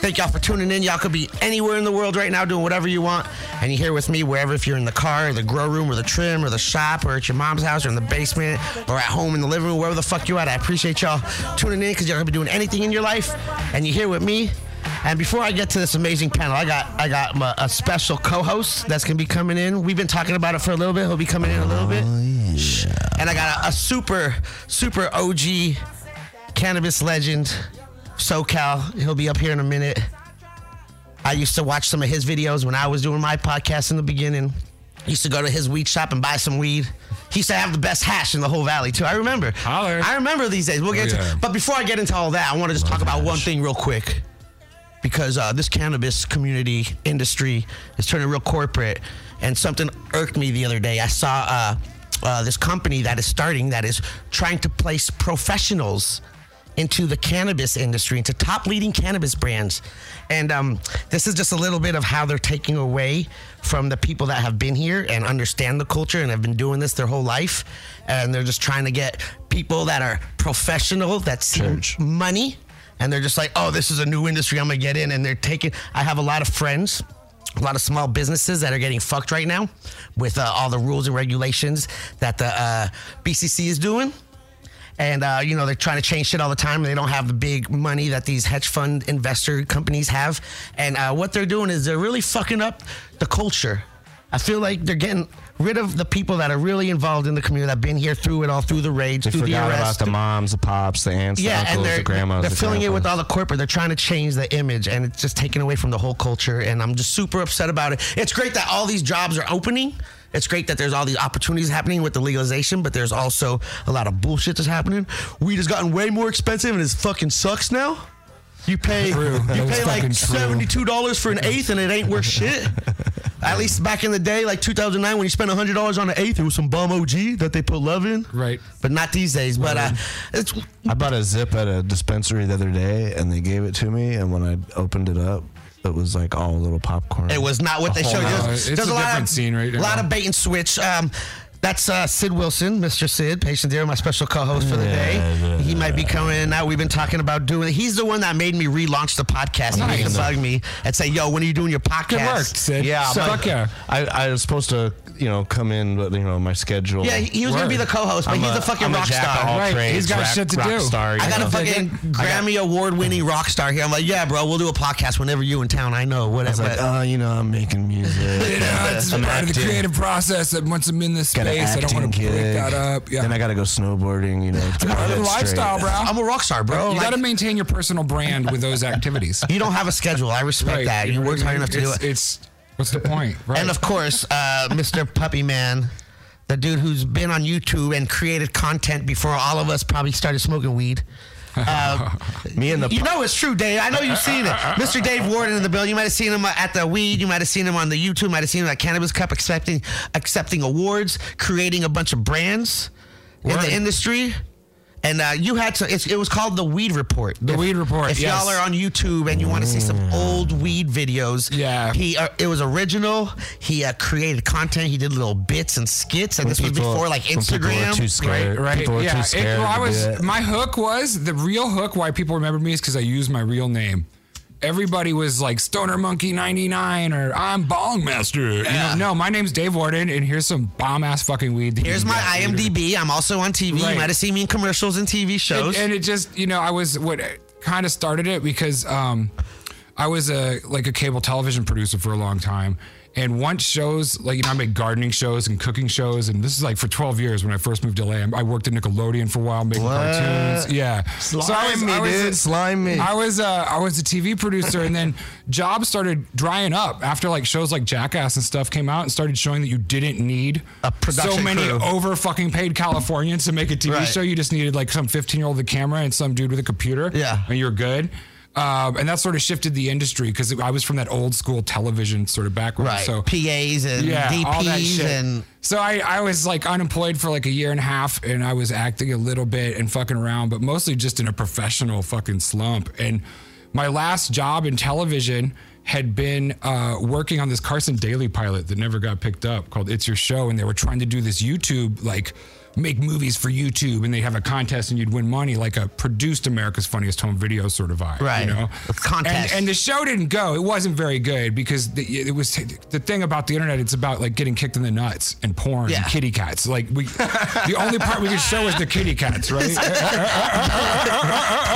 Thank y'all for tuning in. Y'all could be anywhere in the world right now doing whatever you want. And you're here with me wherever, if you're in the car, or the grow room, or the trim, or the shop, or at your mom's house, or in the basement, or at home in the living room, wherever the fuck you at. I appreciate y'all tuning in because y'all gonna be doing anything in your life. And you're here with me. And before I get to this amazing panel, I got I got my, a special co-host that's gonna be coming in. We've been talking about it for a little bit. He'll be coming in a little bit. Oh, and I got a, a super super OG cannabis legend, SoCal. He'll be up here in a minute. I used to watch some of his videos when I was doing my podcast in the beginning. I used to go to his weed shop and buy some weed. He used to have the best hash in the whole valley too. I remember. Holler. I remember these days. We'll get Oh, to. But before I get into all that, I want to just talk about one thing real quick because uh, this cannabis community industry is turning real corporate, and something irked me the other day. I saw uh, uh, this company that is starting that is trying to place professionals into the cannabis industry, into top leading cannabis brands. And um, this is just a little bit of how they're taking away from the people that have been here and understand the culture and have been doing this their whole life. And they're just trying to get people that are professional, that see Church. money, and they're just like, oh, this is a new industry. I'm gonna get in, and they're taking. I have a lot of friends. A lot of small businesses that are getting fucked right now with uh, all the rules and regulations that the uh, BCC is doing. And, uh, you know, they're trying to change shit all the time. And they don't have the big money that these hedge fund investor companies have. And uh, what they're doing is they're really fucking up the culture. I feel like they're getting rid of the people that are really involved in the community that have been here through it all, through the raids, They through the forgot about the moms, the pops, the aunts, Yeah, the and uncles, they're the grandmas. they're the filling it with all the corporate. They're trying to change the image, and it's just taking away from the whole culture. And I'm just super upset about it. It's great that all these jobs are opening. It's great that there's all these opportunities happening with the legalization, but there's also a lot of bullshit that's happening. Weed has gotten way more expensive, and it fucking sucks now. You pay True. you That is pay like seventy two dollars for an eighth, and it ain't worth shit. At least back in the day, like 2009, when you spent hundred dollars on an eighth, it was some bum OG that they put love in. Right. But not these days. But uh, it's I bought a zip at a dispensary the other day, and they gave it to me. And when I opened it up, it was like all little popcorn. It was not what they showed whole you. There's, it's there's a lot different of, scene right A lot of bait and switch. Um, that's uh, Sid Wilson, Mr. Sid, patient zero, my special co-host for the day. He might be coming in now. We've been talking about doing. He's the one that made me relaunch the podcast. He used to Nice. bug me and say, "Yo, when are you doing your podcast?" Good work, Sid. Yeah, So- Fuck yeah. I, I was supposed to, you know, come in, but you know, my schedule. Yeah, he he was gonna be the co-host, but I'm he's a- a fucking I'm rock jack of star. all Right, trades, he's got rock- shit to rock do. Star, I got know? a fucking Grammy award-winning rock star here. I'm like, yeah, bro, we'll do a podcast whenever you in town. I know, what I was whatever. like, oh, you know, I'm making music. You know, it's I'm part of the creative process. And once I'm in this Got an space, I don't want to acting break gig. that up. Yeah. Then I got to go snowboarding. You know, part of the lifestyle, bro. I'm a rock star, bro. you Like, got to maintain your personal brand with those activities. you don't have a schedule. I respect that. You know worked hard enough to do it. It's what's the point? Right. And of course, uh, Mr. Puppy Man, the dude who's been on YouTube and created content before all of us probably started smoking weed. Uh, Me and the you know it's true, Dave. I know you've seen it. Mr. Dave Warden in the bill. You might have seen him at the weed. You might have seen him on the YouTube. Might have seen him at Cannabis Cup accepting accepting awards, creating a bunch of brands in Word. the industry. And uh, you had to. It's, it was called the Weed Report. The If- Weed Report, If y'all are on YouTube and you want to see some old weed videos, Yeah. he uh, it was original. He uh, created content. He did little bits and skits, and When this was before like people Instagram. too scared. right? People were yeah. too It- well, I was my hook was the real hook. Why people remember me is because I used my real name. Everybody was like Stoner Monkey ninety nine or I'm Bong Master. You Yeah. know, no, my name's Dave Warden, and here's some bomb ass fucking weed. that you Here's can my get. IMDb. I'm also on TV. Right. You might have seen me in commercials and TV shows. and it just, you know, I was what kind of started it because um, I was a like a cable television producer for a long time. And once shows, like, you know, I made gardening shows and cooking shows. And this is like for 12 years when I first moved to LA. I worked at Nickelodeon for a while making What? cartoons. Yeah. Slime me, dude. Slime me. I was, uh, I was a TV producer. and then jobs started drying up after like shows like Jackass and stuff came out and started showing that you didn't need A production so many crew. over fucking paid Californians to make a TV Right. show. You just needed like some 15 year old with a camera and some dude with a computer. Yeah. And you're good. Um, and that sort of shifted the industry because I was from that old school television sort of background. Right. So PAs and yeah, DPs and so I, I was like unemployed for like a year and a half and I was acting a little bit and fucking around, but mostly just in a professional fucking slump. And my last job in television had been uh, working on this Carson Daly pilot that never got picked up called It's Your Show. And they were trying to do this YouTube, like, make movies for YouTube and they have a contest and you'd win money, like a produced America's Funniest Home Video sort of vibe. Right. You know? A contest. And, and the show didn't go. It wasn't very good because the, it was the thing about the internet. It's about like getting kicked in the nuts and porn Yeah. and kitty cats. Like we, the only part we could show is the kitty cats, right?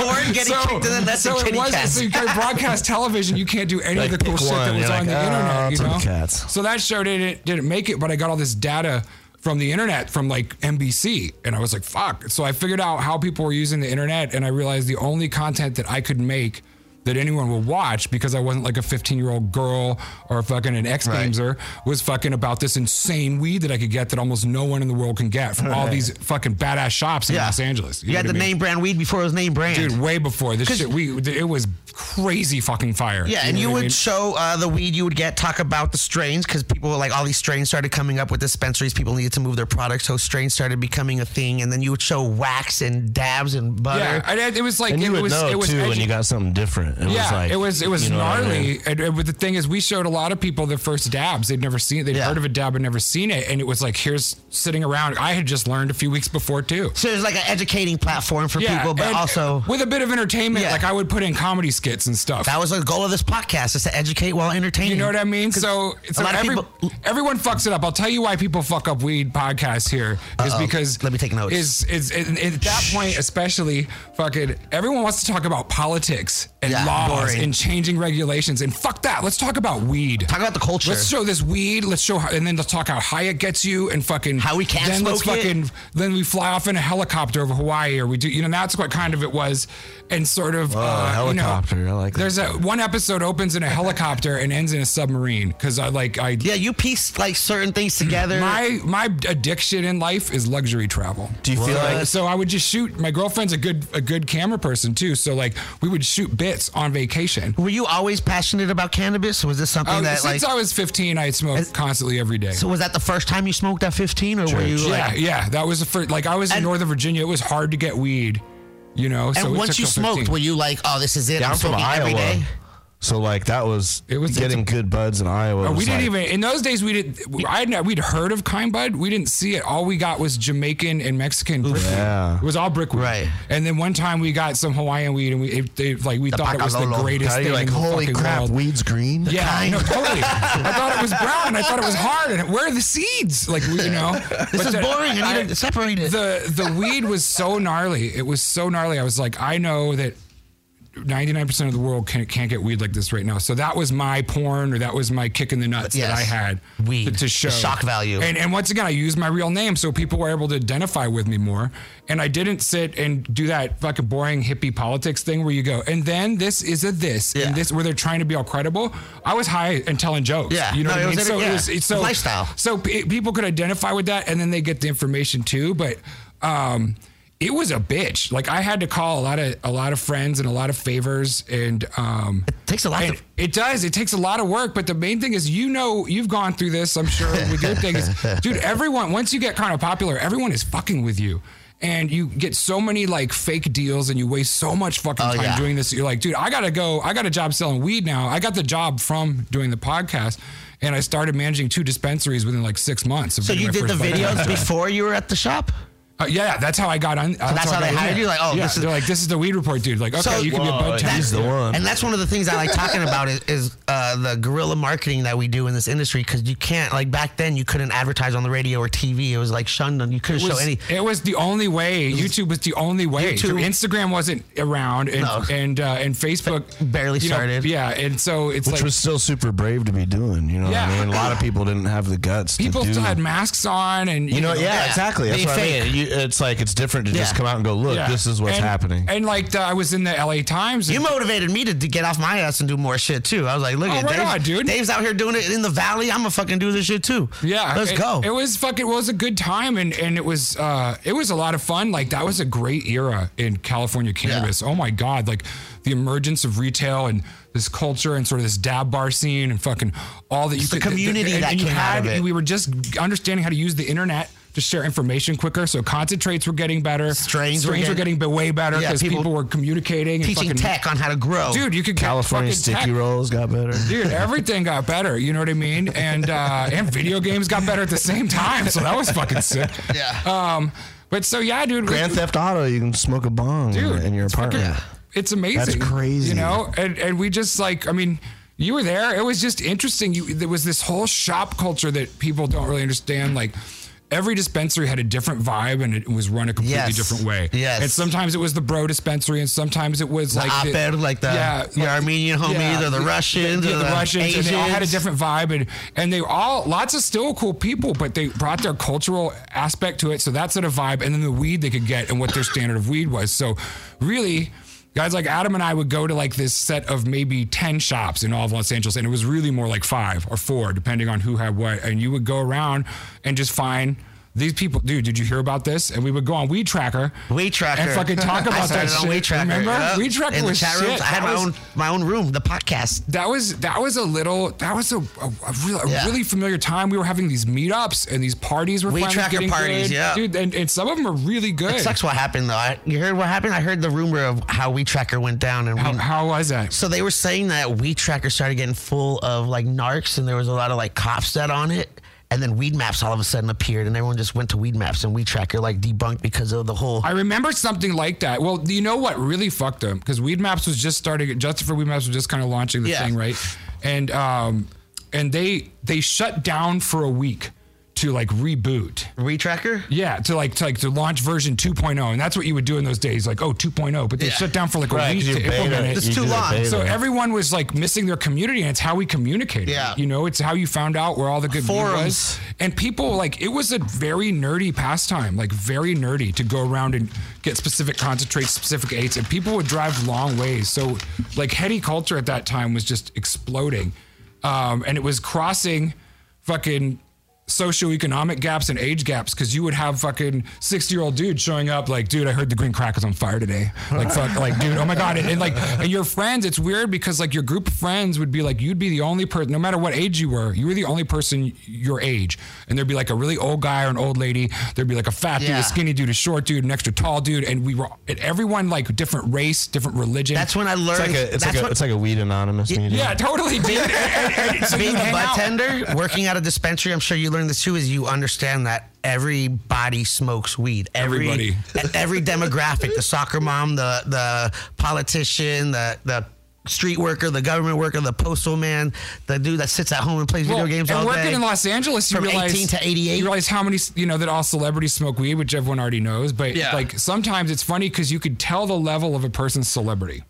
porn getting kicked in the nuts so and it kitty wasn't. cats. So you can't broadcast television. You can't do any Like, of the cool pick shit that was on like, the "Oh, internet. You know, cats." So that show didn't didn't make it, but I got all this data from the internet from like NBC, and I was like, "Fuck!" So I figured out how people were using the internet, and I realized the only content that I could make that anyone would watch because I wasn't like a 15 year old girl or fucking an X Gameser was fucking about this insane weed that I could get that almost no one in the world can get from all these fucking badass shops in Yeah. Los Angeles. You, know had the I mean? name brand weed before it was name brand. Dude, way before this shit, we it was crazy fucking fire. Yeah, and you what I would mean? show uh, the weed you would get, talk about the strains because people were like all these strains started coming up with dispensaries. People needed to move their products, so strains started becoming a thing. And then you would show wax and dabs and butter. Yeah, and it, was like and it you would was know it was too when edu- you got something different. It yeah, was like it was it was you know what I gnarly. mean? And, and but the thing is, we showed a lot of people their first dabs. They'd never seen it. They'd Yeah. heard of a dab but never seen it. And it was like, here's sitting around. I had just learned a few weeks before too. So it was like an educating platform for people, but also with a bit of entertainment. Yeah. Like I would put in comedy skits and stuff. that was the goal of this podcast is to educate while entertaining. You know what I mean? So, so lot of every, people- everyone fucks it up. I'll tell you why people fuck up weed podcasts here is because Let me take notes. Is is and at that point especially fucking everyone wants to talk about politics and Yeah, laws boring. and changing regulations and fuck that. Let's talk about weed. Talk about the culture. Let's show this weed. Let's show how, and then let's talk how high it gets you and fucking How we can't Then let's smoke it. then we fly off in a helicopter over Hawaii or we do you know that's what kind of it was and sort of Oh, uh, you know, helicopter. I like that. there's a one episode opens in a helicopter and ends in a submarine because I like I yeah, you piece like certain things together. my my addiction in life is luxury travel. Do you feel like so I would just shoot. My girlfriend's a good a good camera person too. So like we would shoot bits on vacation. were you always passionate about cannabis? Was this something Oh, that since like? I was 15, I had smoked constantly every day. so was that the first time you smoked at 15, or were you yeah, like? yeah, that was the first. Like I was in Northern Virginia. It was hard to get weed. You know, And it once you smoked, 15. were you like, "Oh, this is it"? Yeah, I'm from smoking every Iowa. So like that was It was- getting good buds in Iowa. Oh, we didn't like- even in those days. We did. I we'd heard of kind bud. We didn't see it. All we got was Jamaican and Mexican. Yeah. it was all brick weed. Right. And then one time we got some Hawaiian weed, and we it, it, like we The thought it was the greatest thing. like, in the holy crap, world. weed's green. Yeah, kind. no, totally. I thought it was brown, I thought it was hard. And where are the seeds? Like you know, This is boring. I need to separate it. the the weed was so gnarly. It was so gnarly. I was like, I know that 99% of the world can't, can't get weed like this right now. So that was my porn or that was my kick in the nuts that I had Weed. to, to The show. shock value. And, and once again, I used my real name so people were able to identify with me more. And I didn't sit and do that fucking boring hippie politics thing where you go, and then this is a this, Yeah. and this where they're trying to be all credible. I was high and telling jokes. Yeah. You know No, what I mean? so yeah. it was, it's so Lifestyle. so p- people could identify with that and then they get the information too but um it was a bitch. Like i had to call a lot of a lot of friends and a lot of favors and um It takes a lot to- it does. It takes a lot of work but the main thing is you know you've gone through this i'm sure with your thing is dude everyone once you get kind of popular everyone is fucking with you. And you get so many like fake deals and you waste so much fucking Oh, time yeah. doing this you're like dude i gotta go i got a job selling weed now. I got the job from doing the podcast and i started managing two dispensaries within like six months of So you did the videos before you were at the shop? Uh, yeah, that's how I got on. uh, that's how I they got in hired there. you? Like, oh, yeah, this is- they're like, this is the weed report dude. Like, okay, So- you can be a Whoa, bud tender. he's the one. And that's one of the things I like talking about is, is uh, the guerrilla marketing that we do in this industry because you can't like back then you couldn't advertise on the radio or TV. It was like shunned. and You couldn't It show any. it was the only way. YouTube was the only way. YouTube- Instagram wasn't around, and No. and uh, and Facebook Barely you know, started. yeah, and so it's Which like was still super brave to be doing. You know what Yeah. I mean? A lot of people didn't have the guts people to do. still had masks on, and you know, yeah, Yeah. exactly. That's Being what I fake. mean. It's like it's different to just Yeah. come out and go, look, Yeah. this is what's And- happening. And like the, I was in the LA Times. You and- motivated me to, to get off my ass and do more shit too. I was like, look Oh, at right Dave's, on, dude. Dave's out here doing it in the valley. I'm gonna fucking do this shit too. Yeah, let's it, go. It was fucking. It was a good time, and and it was uh it was a lot of fun. Like that was a great era in California cannabis. Oh my god, like the emergence of retail and this culture and sort of this dab bar scene and fucking all that you the could community that came out had. of it. We were just understanding how to use the internet. To share information quicker, so concentrates were getting better. Strains were strains were getting- getting way better Yeah, because people- people, were communicating. and Teaching fucking, tech on how to grow. dude. You could California sticky tech rolls got better. dude everything got better you know what i mean and uh and video games got better at the same time so that was fucking sick Yeah. um but so yeah dude Grand we- Theft Auto, you can smoke a bong dude in your it's fucking- apartment. it's amazing That's crazy. you know and and we just like i mean you were there it was just interesting you there was this whole shop culture that people don't really understand like Every dispensary had a different vibe and it was run a completely Yes. different way. Yes. And sometimes it was the bro dispensary and sometimes it was like op-ed, like the- your Armenian homies or the Russians yeah, or the, the Russians, and they all had a different vibe, and and they all lots of still cool people, but they brought their cultural aspect to it. So that's sort of vibe, and then the weed they could get and what their standard of weed was. So really. Guys like Adam and I would go to like this set of maybe 10 shops in all of Los Angeles, and it was really more like five or four, depending on who had what. And you would go around and just find these people. Dude, did you hear about this? And we would go on Weed Tracker. Weed Tracker. And fucking talk I about that started shit. on Weed Tracker. Remember? yep. Weed Tracker in the was rooms. shit. I had That my was- own my own room, the podcast. that was that was a little that was a, a, a, real, a Yeah. really familiar time. We were having these meetups and these parties were Weed tracker parties, good. yeah. dude. And, and some of them are really good. It sucks what happened though. I, you heard what happened? I heard the rumor of how Weed Tracker went down and How, we- how was that? So they were saying that Weed Tracker started getting full of like narcs, and there was a lot of like cops that on it. And then Weed Maps all of a sudden appeared, and everyone just went to Weed Maps, and Weed Tracker like debunked because of the whole. I remember something like that. Well, you know what really fucked them? Because Weed Maps was just starting. Justice for Weed Maps was just kind of launching the Yeah. thing, right? And um, and they they shut down for a week to like reboot. Weed Tracker? Yeah, to like to like to launch version 2.0, and that's what you would do in those days, like oh 2.0. But they Yeah. shut down for like a week to implement it. It's you too long. So everyone was like missing their community, and it's how we communicated. Yeah. you know, it's how you found out where all the good weed Forums. was. And people like it was a very nerdy pastime, like very nerdy to go around and get specific concentrates, specific eights, and people would drive long ways. So like heady culture at that time was just exploding, um, and it was crossing fucking socioeconomic gaps and age gaps because you would have fucking 60 year old dude showing up like dude i heard the green crack is on fire today. Like fuck like dude oh my god. And, and like and your friends it's weird because like your group of friends would be like you'd be the only person no matter what age you were you were the only person your age. And there'd be like a really old guy or an old lady. There'd be like a fat dude a skinny dude a short dude an extra tall dude. And we were and everyone like different race different religion. That's when I It's learned. like a it's that's like a what, it's like a weed anonymous meeting. yeah totally dude. And, and- and so being a hang bud out. tender, working at a dispensary, I'm sure you learned this too, is you understand that everybody smokes weed. Every, Everybody. every demographic, the soccer mom, the the politician, the the street worker, the government worker, the postal man, the dude that sits at home and plays video games and all working day. in Los Angeles, you From realize 18 to 88. You realize how many you know that all celebrities smoke weed, which everyone already knows. But Yeah. like sometimes it's funny because you could tell the level of a person's celebrity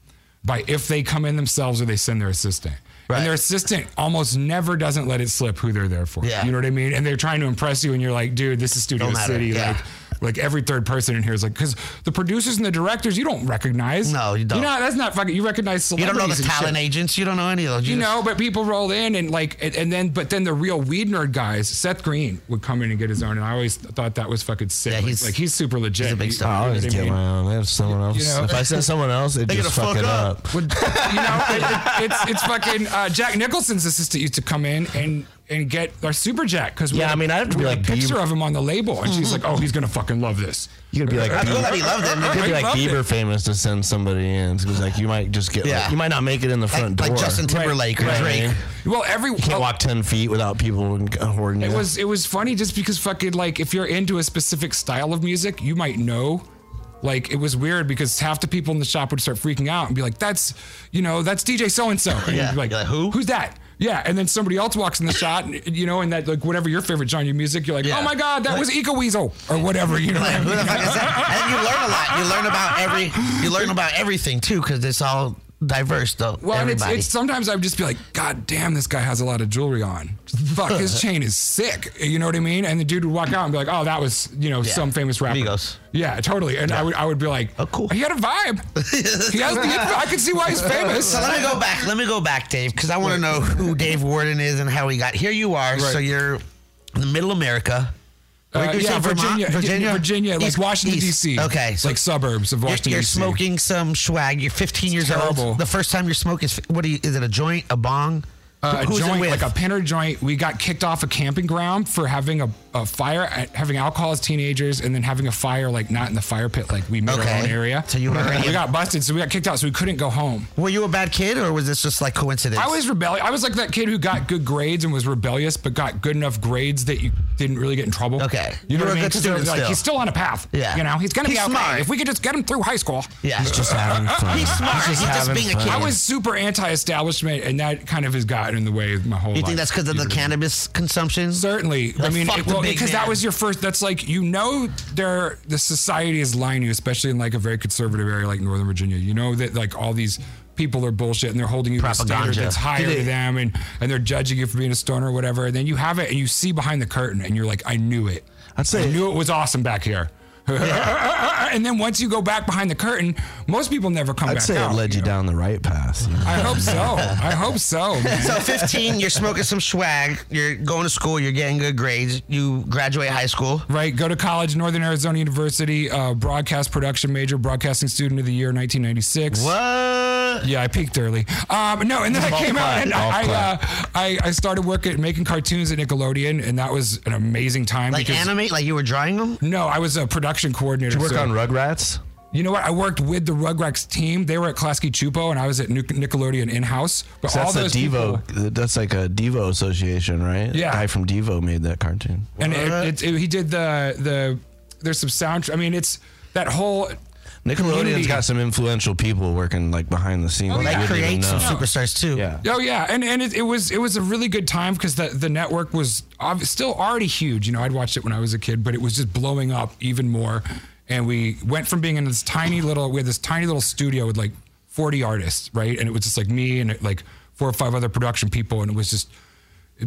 by if they come in themselves or they send their assistant. Right. And their assistant almost never doesn't let it slip who they're there for. Yeah. You know what I mean? And they're trying to impress you, and you're like, dude, this is Studio City. yeah. Like, like every third person in here is like, because the producers and the directors you don't recognize. No, you don't. You know, that's not fucking. You recognize celebrities. you don't know the and shit. talent agents. You don't know any of those. You just- know, but people rolled in and like, and, and then, but then the real weed nerd guys, Seth Green would come in and get his own, and I always thought that was fucking sick. Yeah, he's- like he's super legit. he's a big He- star. I you know always I get my own. If someone else, You know- if I send someone else, they They just fuck, fuck it up. up. Would- you know, it, it- it's it's fucking uh, Jack Nicholson's assistant used to come in and and get our super jet because Yeah, I mean, I have to be like a picture Bieber- of him on the label, and she's like, "Oh, he's gonna fucking love this." You could be like That's cool that Bieber, he loved it. you man. could be like loved Bieber it. famous to send somebody in because like you might just get Yeah. like, you might not make it in the front Like, door. like Justin Timberlake or Right. Drake. Well, every You can't walk ten feet without people uh, hoarding you. It was it was funny just because fucking like if you're into a specific style of music, you might know. Like it was weird because half the people in the shop would start freaking out and be like, "That's, you know, that's DJ so and so." And Yeah. you'd be like, You're like, "Who?" Who's that?" Yeah, and then somebody else walks in the shot, and, you know, and that like whatever your favorite genre of music, you're like, Yeah. "Oh my god, that was Eco Weasel" or whatever, you know. what I mean? the fuck is that? And you learn a lot. You learn about every. You learn about everything too, because it's all diverse though. Well, and it's, it's sometimes I would just be like, God damn, this guy has a lot of jewelry on. Fuck, his chain is sick. You know what I mean? And the dude would walk out and be like, Oh, that was you know Yeah. some famous rapper. Migos. Yeah, totally. And I would I would be like, Oh, cool. He had a vibe. he has the. I can see why he's famous. So let me go back. Let me go back, Dave, because I want to know who Dave Warden is and how he got here. You are. So you're in the middle America. Uh, yeah, say Virginia, Virginia, Virginia, like East- Washington. D.C. Okay, so like suburbs of Washington you're smoking some swag. You're 15 years terrible. old. The first time you smoke is what? You, is it a joint? A bong? Uh, a joint, like a pinner joint. We got kicked off a camping ground for having a, a fire, having alcohol as teenagers, and then having a fire like not in the fire pit, like we made our Okay. own area. So you were already- we got busted, so we got kicked out, so we couldn't go home. Were you a bad kid, or was this just like coincidence? I was rebellious. I was like that kid who got good grades and was rebellious, but got good enough grades that you didn't really get in trouble. Okay. you You know were what I a mean? good 'Cause they're student like, still. he's still on a path. Yeah. you know, he's gonna He's be okay smart. if we could just get him through high school. Yeah. He's just having fun. He's smart. He's just, having being a fun. kid. I was super anti-establishment, and that kind of has gotten in the way of my whole life. You think that's because of the cannabis consumption? Certainly. I mean, fuck it- the well, big because man. that was your first. That's like you know, there the society is lying to you, especially in like a very conservative area like Northern Virginia. You know that like all these people are bullshit and they're holding you to a standard that's higher than them, and and they're judging you for being a stoner or whatever. And then you have it, and you see behind the curtain, and you're like, I knew it. I'd say- I knew it was awesome back here. and then once you go back behind the curtain, most people never come I'd back say out. it led you know? down the right path. you know? I hope so. I hope so. man. So 15, you're smoking some swag. You're going to school. You're getting good grades. You graduate high school. Right, go to college, Northern Arizona University, uh, broadcast production major, broadcasting student of the year, 1996. What? Yeah, I peaked early. Um, no, and then I Golf came out and golf I, I, uh, I I started working making cartoons at Nickelodeon, and that was an amazing time. Like animate? Like you were drawing them? No, I was a production coordinator. Did you work so- on Rugrats? You know what? I worked with the Rugrats team. They were at Klasky Csupo, and I was at Nickelodeon in house. But So all that's those people, Devo. That's like a Devo association, right? Yeah. The guy from Devo made that cartoon. and it, it, it- he did the the. There's some sound. I mean, it's that whole. Nickelodeon's community- got some influential people working like behind the scenes. Oh, that yeah. Create some superstars too. Yeah. Oh yeah, and and it, it was it was a really good time because the the network was ob- still already huge. You know, I'd watched it when I was a kid, but it was just blowing up even more. And we went from being in this tiny little we had this tiny little studio with like 40 artists, right? And it was just like me and like four or five other production people, and it was just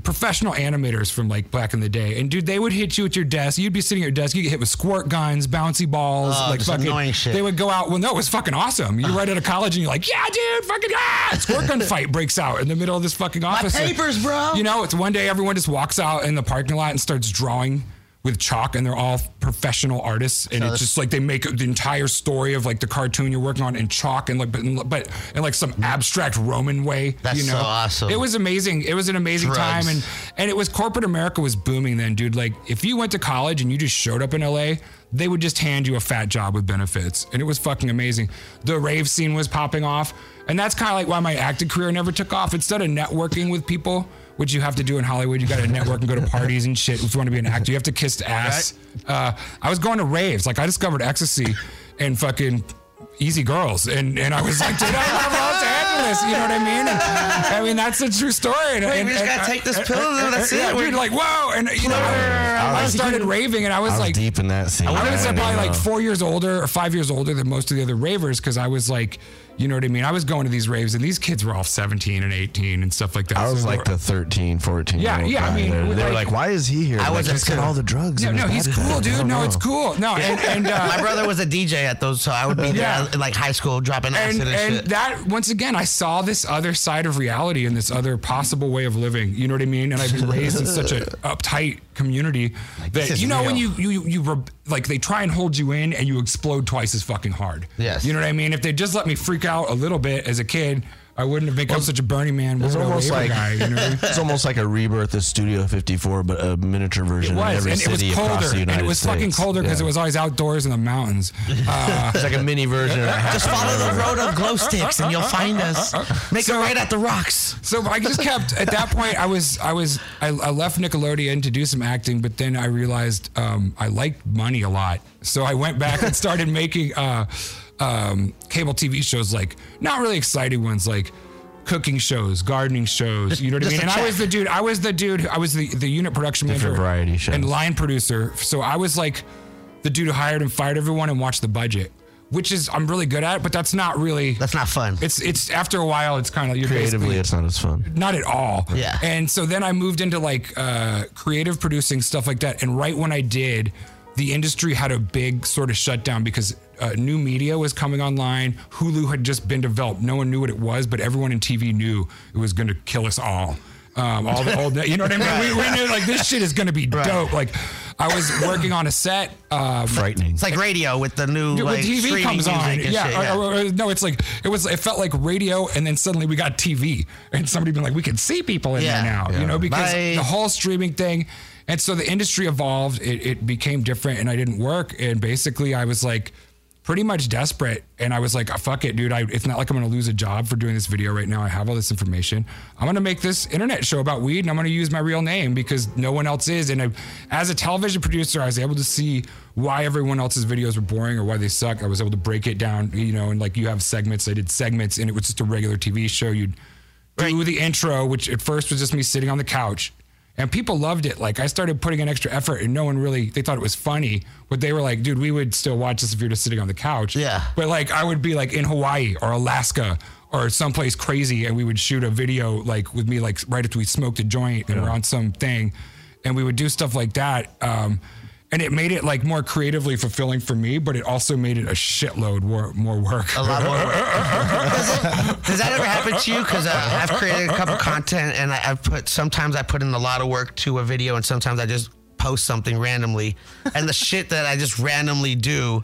professional animators from like back in the day. And dude, they would hit you at your desk. You'd be sitting at your desk. You get hit with squirt guns, bouncy balls, Oh, like fucking. annoying shit. They would go out. Well, no, it was fucking awesome. You're right out of college, and you're like, yeah, dude, fucking ah! Squirt gun fight breaks out in the middle of this fucking office. My papers, bro. You know, it's one day everyone just walks out in the parking lot and starts drawing. With chalk, and they're all professional artists, and So it's just like they make the entire story of like the cartoon you're working on in chalk, and like but, but in like some abstract Roman way. That's you know? so awesome. It was amazing. It was an amazing Drugs. time, and and it was corporate America was booming then, dude. Like if you went to college and you just showed up in LA, they would just hand you a fat job with benefits, and it was fucking amazing. The rave scene was popping off, and that's kind of like why my acting career never took off. Instead of networking with people, which you have to do in Hollywood, you got to network and go to parties and shit. If you want to be an actor, you have to kiss ass. Uh, I was going to raves. Like I discovered ecstasy and fucking easy girls, and and I was like, dude, I love Los Angeles. You know what I mean? And, I mean that's a true story. And, Wait, and- we just and- gotta take this pill, and- that's yeah, it. dude, like whoa, and you know, I, I started raving, and I was I was like, deep in that scene. I was probably even like four years older or five years older than most of the other ravers because I was like, you know what I mean? I was going to these raves and these kids were all 17 and 18 and stuff like that. I was So like the 13, 14 Yeah, year old yeah, I guy. mean, they, with they were like- like, "Why is he here?" I like, wasn't let's get too. all the drugs. No, in no, his he's bag." cool, I dude. don't No, know. it's cool. No, and, and uh, My brother was a DJ at those, so I would be Yeah. there in like high school dropping acid and, and, and shit. that once again i saw this other side of reality and this other possible way of living you know what i mean and i've been raised in such an uptight community this that is you know when real. you you you re- like they try and hold you in and you explode twice as fucking hard Yes. you know what i mean if they just let me freak out a little bit as a kid I wouldn't have become such a Burning Man It's weirdo almost like guy. You know? it's almost like a rebirth of Studio 54, but a miniature version It in was, every and it was city across colder, the United and it was States. fucking colder because Yeah. it was always outdoors in the mountains. Uh, It's like a mini version. of Just follow the road of glow sticks and you'll find us. Make it right at the rocks. So I just kept at that point. I was I was I, I left Nickelodeon to do some acting, but then I realized um, I liked money a lot. So I went back and started making uh, um, cable TV shows, like not really exciting ones, like cooking shows, gardening shows. You know what I mean? And I was the dude. I was the dude. who- I was the the unit production Different manager, variety shows. and line producer. So I was like the dude who hired and fired everyone and watched the budget. Which is I'm really good at, but that's not really. That's not fun. It's it's after a while it's kind of you're Creatively, it's not as fun. not at all. Yeah. And so then I moved into like uh, creative producing stuff like that. And right when I did, the industry had a big sort of shutdown because uh, new media was coming online. Hulu had just been developed. No one knew what it was, but everyone in TV knew it was going to kill us all. Um, all the old, you know what I mean? We, we knew like this shit is going to be dope. Like I was working on a set. Um, Frightening. It's like radio with the new like when TV comes on, music and yeah, or- or- or- no, it's like it was. It felt like radio, and then suddenly we got TV, and somebody been like, we can see people in Yeah. there now, Yeah. you know, because Bye. the whole streaming thing, and so the industry evolved. It, it became different, and I didn't work, and basically I was like pretty much desperate, and I was like, ah, fuck it, dude. I, it's not like I'm gonna lose a job for doing this video right now. I have all this information. I'm gonna make this internet show about weed, and I'm gonna use my real name because no one else is. And I, as a television producer, I was able to see why everyone else's videos were boring or why they suck. I was able to break it down, you know, and like you have segments. I did segments, and it was just a regular TV show. You'd do the intro, which at first was just me sitting on the couch. And people loved it. Like I started putting in extra effort, and no one really they thought it was funny, but they were like, "Dude, we would still watch this if you're just sitting on the couch." Yeah. But like I would be like in Hawaii or Alaska or someplace crazy, and we would shoot a video like with me like right after we smoked a joint and we're on some thing, and we would do stuff like that. Um, and it made it like more creatively fulfilling for me, but it also made it a shitload more more work. A lot more. does, it, does that ever happen to you? Because uh, I've created a couple content, and I, I've put sometimes I put in a lot of work to a video, and sometimes I just post something randomly, and the shit that I just randomly do.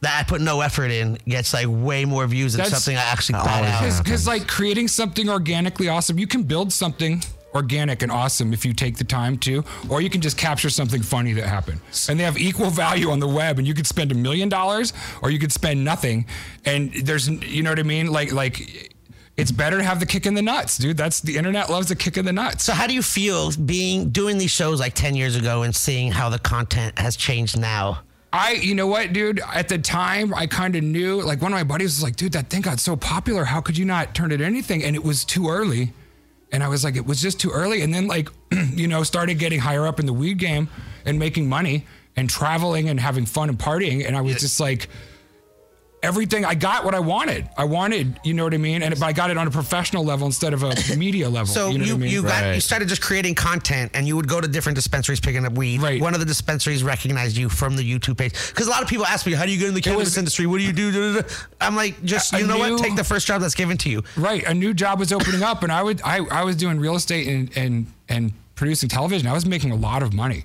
That I put no effort in gets like way more views than That's- something I actually That thought out. Because like creating something organically awesome, you can build something organic and awesome if you take the time to, or you can just capture something funny that happened. And they have equal value on the web, and you could spend a million dollars, or you could spend nothing. And there's, you know what I mean? Like like. It's better to have the kick in the nuts, dude. That's the internet loves the kick in the nuts. So how do you feel being doing these shows like ten years ago and seeing how the content has changed now? I, you know what, dude? At the time, I kind of knew. Like one of my buddies was like, "Dude, that thing got so popular. How could you not turn it into anything?" And it was too early. And I was like, "It was just too early." And then, like, you know, started getting higher up in the weed game and making money and traveling and having fun and partying. And I was just like, everything. I got what I wanted. I wanted, you know what I mean? And but I got it on a professional level instead of a media level. So you you know you, what I mean? got you started just creating content, and you would go to different dispensaries picking up weed. Right. One of the dispensaries recognized you from the YouTube page because a lot of people ask me, "How do you get in the cannabis was- industry? What do you do?" I'm like, just you know knew- what? Take the first job that's given to you. Right. A new job was opening up and I would I, I was doing real estate and and and producing television. I was making a lot of money.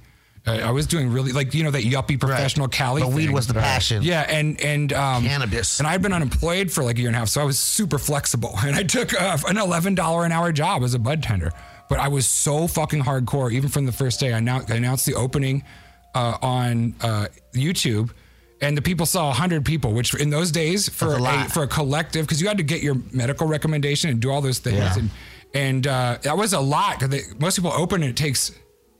I was doing really like you know that yuppie professional Cali. But weed thing. was the passion. Yeah, and and um, Cannabis. And I'd been unemployed for like a year and a half, so I was super flexible. And I took uh, an eleven dollar an hour job as a bud tender. But I was so fucking hardcore, even from the first day. I, now, I announced the opening uh, on uh, YouTube, and the people saw hundred people, which in those days for That's a a, for a collective, because you had to get your medical recommendation and do all those things, Yeah. and and uh, that was a lot because most people open and it takes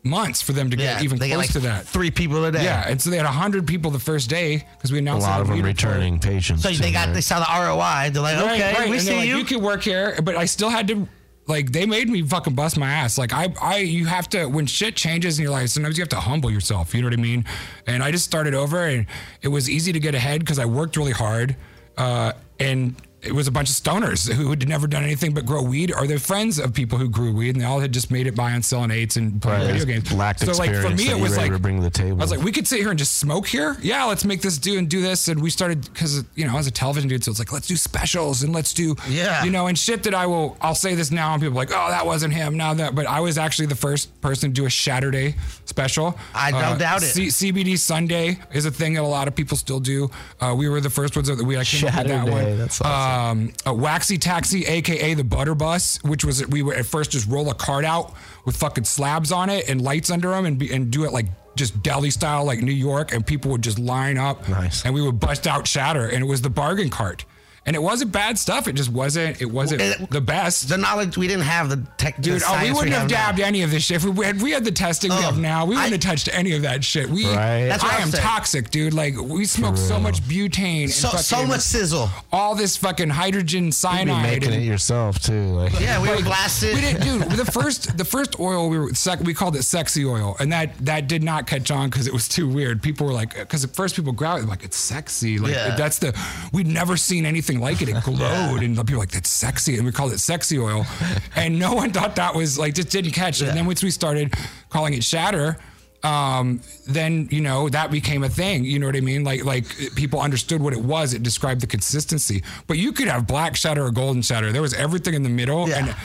months for them to get Yeah, even they close get like to that. three people a day. Yeah, and so they had hundred people the first day because we announced A lot it of them Weed Report. returning patients. So they got right? they saw the ROI. They're like, Right, okay, right. we and see like, you. you can work here, but I still had to. Like they made me fucking bust my ass. Like I, I, you have to when shit changes in your life. Sometimes you have to humble yourself. You know what I mean? And I just started over, and it was easy to get ahead because I worked really hard, uh, and it was a bunch of stoners who had never done anything but grow weed, or they're friends of people who grew weed, and they all had just made it by on selling eights and playing Right. video games. Lacked so like for me, it was like bring the table. I was like, we could sit here and just smoke here. Yeah, let's make this do and do this. And we started because you know I was a television dude, so it's like let's do specials and let's do Yeah. you know and shit that I will. I'll say this now, and people are like, oh, that wasn't him. Now that, but I was actually the first person to do a Saturday special. I don't doubt it. C- CBD Sunday is a thing that a lot of people still do. Uh, we were the first ones that we I came up with that Saturday, one. that's Uh, um, a waxy taxi, aka the butter bus, which was we would at first just roll a cart out with fucking slabs on it and lights under them and be, and do it like just deli style like New York, and people would just line up, Nice. and we would bust out shatter, and it was the bargain cart. And it wasn't bad stuff. It just wasn't. It wasn't It- the best. The knowledge we didn't have the tech. the Dude, oh, we wouldn't have now. dabbed any of this shit. If we had, we had the testing we Oh, have now, we wouldn't I- have touched any of that shit. We, Right. That's what I I'm saying. toxic, dude. Like we smoke so much butane, and So, so much sizzle. all this fucking hydrogen cyanide. You be making and- it yourself too. Like Yeah, we were like, blasted. We didn't, dude. The first, the first oil we were sec, we called it sexy oil, and that that did not catch on because it was too weird. People were like, because at first people grabbed it like it's sexy, like Yeah. that's the we'd never seen anything like it. It glowed, and people were like that's sexy, and we called it sexy oil, and no one thought that was like just didn't catch it. And then once we started calling it shatter. Um, then you know that became a thing. You know what I mean? Like like people understood what it was. It described the consistency. But you could have black shatter or golden shatter. There was everything in the middle, Yeah. and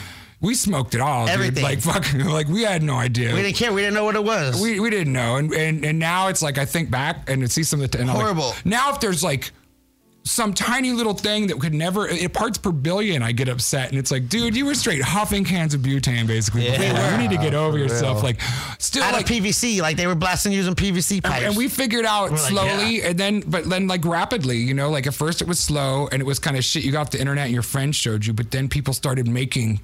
we smoked it all, Everything. dude. Like fucking, like we had no idea. We didn't care. We didn't know what it was. we, we didn't know, and, and and now it's like I think back and see some of the and I'm like, Horrible. now if there's like some tiny little thing that could never it parts per billion, I get upset, and it's like, dude, you were straight huffing cans of butane basically. Yeah. you need to get over yourself. real. Like, still Out like of PVC, like they were blasting using PVC pipes. and we figured out We're like, slowly and then but then like rapidly you know like at first it was slow and it was kind of shit you got off the internet and your friends showed you but then people started making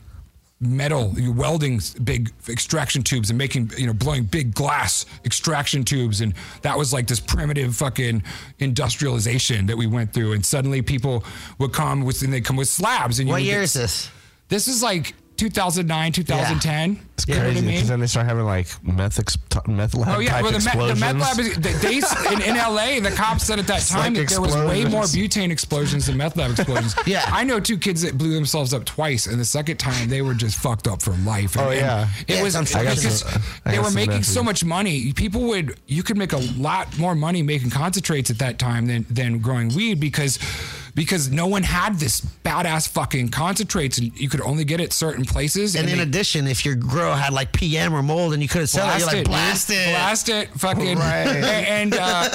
metal you're welding big extraction tubes and making you know blowing big glass extraction tubes and that was like this primitive fucking industrialization that we went through and suddenly people would come with and they come with slabs and you what year get- is this? this is like 2009 2010 it's you know I crazy mean? because then they start having like meth ex- meth lab Oh yeah, well the, me- the meth lab is they, they in, in LA. The cops said at that time like that there was way more butane explosions than meth lab explosions. Yeah. I know two kids that blew themselves up twice, and the second time they were just fucked up for life. Oh, and- Oh, yeah. it Yeah, was some- I got because they were making so much money. People would you could make a lot more money making concentrates at that time than than growing weed because. Because no one had this badass fucking concentrates, and you could only get it certain places. And in they- addition, if your grow had like PM or mold and you couldn't sell it, you're like dude. blast it. blast it, fucking, Right. and uh,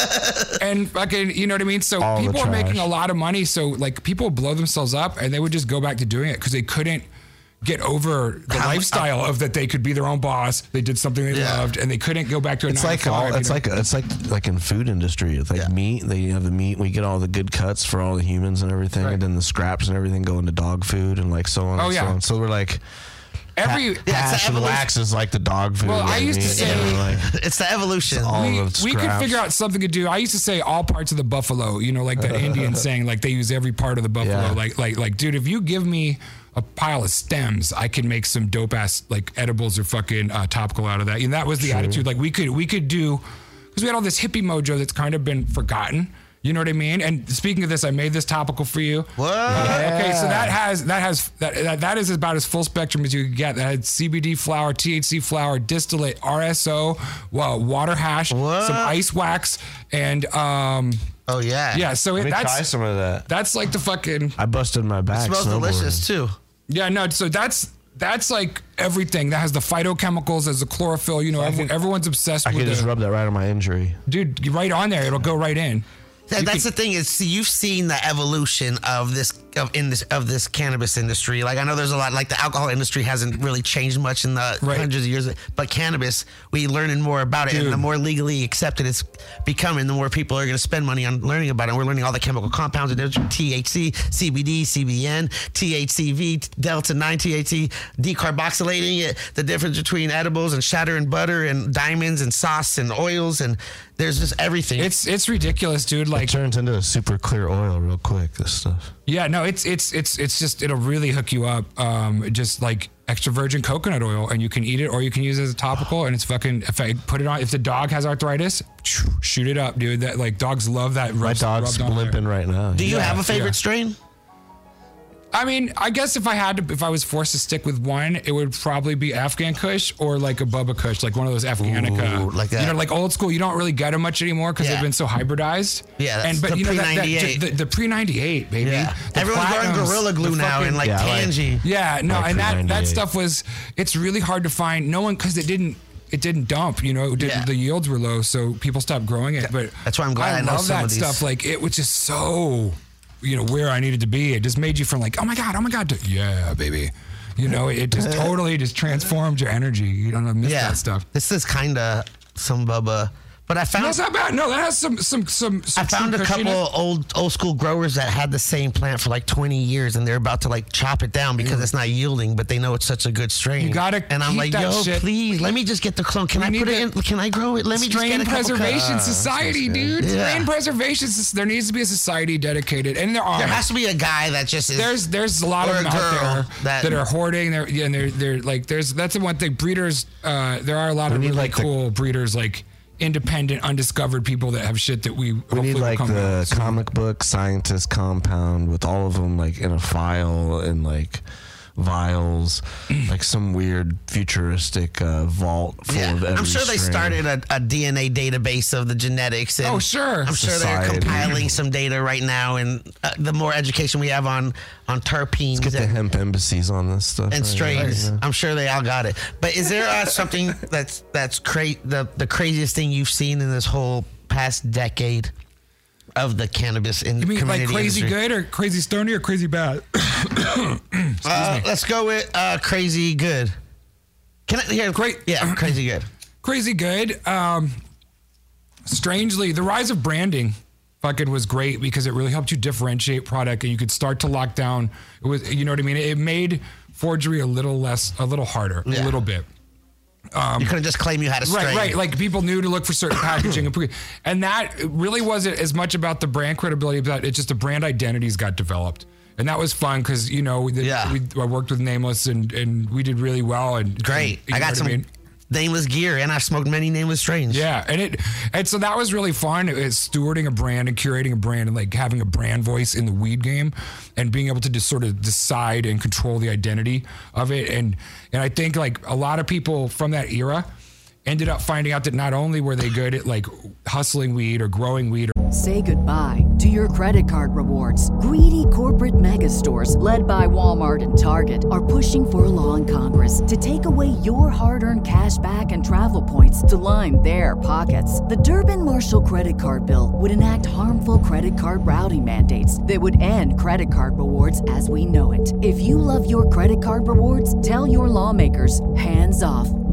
and fucking, you know what I mean. So All people are making a lot of money. So like people blow themselves up, and they would just go back to doing it because they couldn't get over the How- lifestyle uh, of that they could be their own boss. They did something they Yeah. loved, and they couldn't go back to a It's nine like to all, five, you it's know? like it's like like in food industry. It's like Yeah. meat. They have the meat. We get all the good cuts for all the humans and everything, Right. and then the scraps and everything go into dog food and like so on. Oh, and yeah. So, on. so we're like every. Yeah, it's hash the and evolution. wax is like the dog food. Well, I like used to meat, say- and like It's the evolution. all we, of the we could figure out something to do. I used to say all parts of the buffalo, you know, like that Indian saying, like they use every part of the buffalo. Yeah. Like, like, like, dude, if you give me a pile of stems, I can make some dope ass like edibles or fucking uh, topical out of that. And that was the attitude. Like we could, we could do, because we had all this hippie mojo that's kind of been forgotten. You know what I mean? And speaking of this, I made this topical for you. What? Uh, okay, so that has that has that, that that is about as full spectrum as you could get. That had CBD flower, THC flower, distillate, RSO, well, water hash, What? some ice wax, and um, Oh yeah. yeah. So Let it, me try that's some of that. that's like the fucking I busted my back. smells snowboarding. delicious too. Yeah. No, so that's that's like everything that has the phytochemicals, as the chlorophyll. You know, everyone, everyone's obsessed I with could just the, rub that right on my injury. dude. Right on there, it'll go right in. That, that's the thing is, see, you've seen the evolution of this of in this of this cannabis industry. Like I know there's a lot. Like the alcohol industry hasn't really changed much in the Right. hundreds of years, but cannabis, we learning more about it, and the more legally accepted it's becoming, the more people are going to spend money on learning about it. And We're learning all the chemical compounds, the THC, CBD, CBN, THCV, delta nine THC, decarboxylating it, the difference between edibles and shatter and butter and diamonds and sauce and oils and there's just everything. It's it's ridiculous, dude. Like It turns into a super clear oil real quick. This stuff. Yeah, no, it's it's it's it's just it'll really hook you up. Um, just like extra virgin coconut oil, and you can eat it or you can use it as a topical, and it's fucking. If I put it on, if the dog has arthritis, shoot it up, dude. That like dogs love that. My dog's rubbed limping right now. Do you Yeah, have a favorite yeah. strain? I mean, I guess if I had to, if I was forced to stick with one, it would probably be Afghan Kush or like a Bubba Kush, like one of those Afghanica, Ooh, like that. You know, like old school. You don't really get them much anymore because Yeah. they've been so hybridized. Yeah, that's and but the you know that, that pre-98. the, the pre ninety eight, baby. Yeah. The Everyone's wearing Gorilla Glue the now fucking- and like Yeah, I like- Tangy. Yeah, no, Like and that that stuff was it's really hard to find. No one because it didn't it didn't dump. You know, it didn't, Yeah. the yields were low, so people stopped growing it. But That's why I'm glad I know love some that of these. stuff. Like it was just so. You know, where I needed to be. It just made you from like, oh my god, oh my god, to, yeah, baby. You know, it just uh, totally just transformed your energy. You don't miss Yeah. that stuff. This is kind of some Bubba. But I found That's not bad. No, that has some some some. some I found a couple old old school growers that had the same plant for like 20 years, and they're about to like chop it down because it's not yielding, but they know it's such a good strain. You gotta And I'm like, yo, shit- please, let me just get the clone. Can We I put it in? Can I grow it? Let me get a Preservation. Society, dude. Yeah. Strain Preservation. There needs to be a society dedicated, and there are. There has to be a guy that just is. there's there's a lot of them out there that- that, are hoarding. They're yeah, and they're they're like there's that's the one thing. Breeders, uh, there are a lot of really like, the- cool breeders, like independent, undiscovered people that have shit that we. We hopefully need like come the comic book scientist compound with all of them like in a file and like vials, like some weird futuristic uh, vault full yeah. of every I'm sure they strain. started a, a DNA database of the genetics. And Oh, sure. I'm sure they're compiling some data right now. And uh, the more education we have on on terpenes Get the and, hemp embassies on this stuff. and right? strains, Yeah. I'm sure they all got it. But is there uh, something that's that's cra- the the craziest thing you've seen in this whole past decade of the cannabis in You mean like crazy industry? good or crazy stony or crazy bad? Uh, let's go with uh, crazy good. Can I here? Great. Yeah, crazy good. crazy good. Um, strangely, the rise of branding fucking was great because it really helped you differentiate product and you could start to lock down. It was, you know what I mean? It made forgery a little less, a little harder, Yeah. a little bit. Um, you couldn't just claim you had a strain. Right, right. Like people knew to look for certain packaging, and and that really wasn't as much about the brand credibility, but it's just the brand identities got developed, and that was fun because you know, the, Yeah. we, I worked with Nameless, and and we did really well, and Great. and, I got some mean? Nameless gear, and I've smoked many nameless strains. Yeah, and it and so that was really fun. It's stewarding a brand and curating a brand and like having a brand voice in the weed game and being able to just sort of decide and control the identity of it. And and I think like a lot of people from that era ended up finding out that not only were they good at like hustling weed or growing weed Or- Say goodbye to your credit card rewards. Greedy corporate mega stores, led by Walmart and Target, are pushing for a law in Congress to take away your hard earned cash back and travel points to line their pockets. The Durbin Marshall credit card bill would enact harmful credit card routing mandates that would end credit card rewards as we know it. If you love your credit card rewards, tell your lawmakers hands off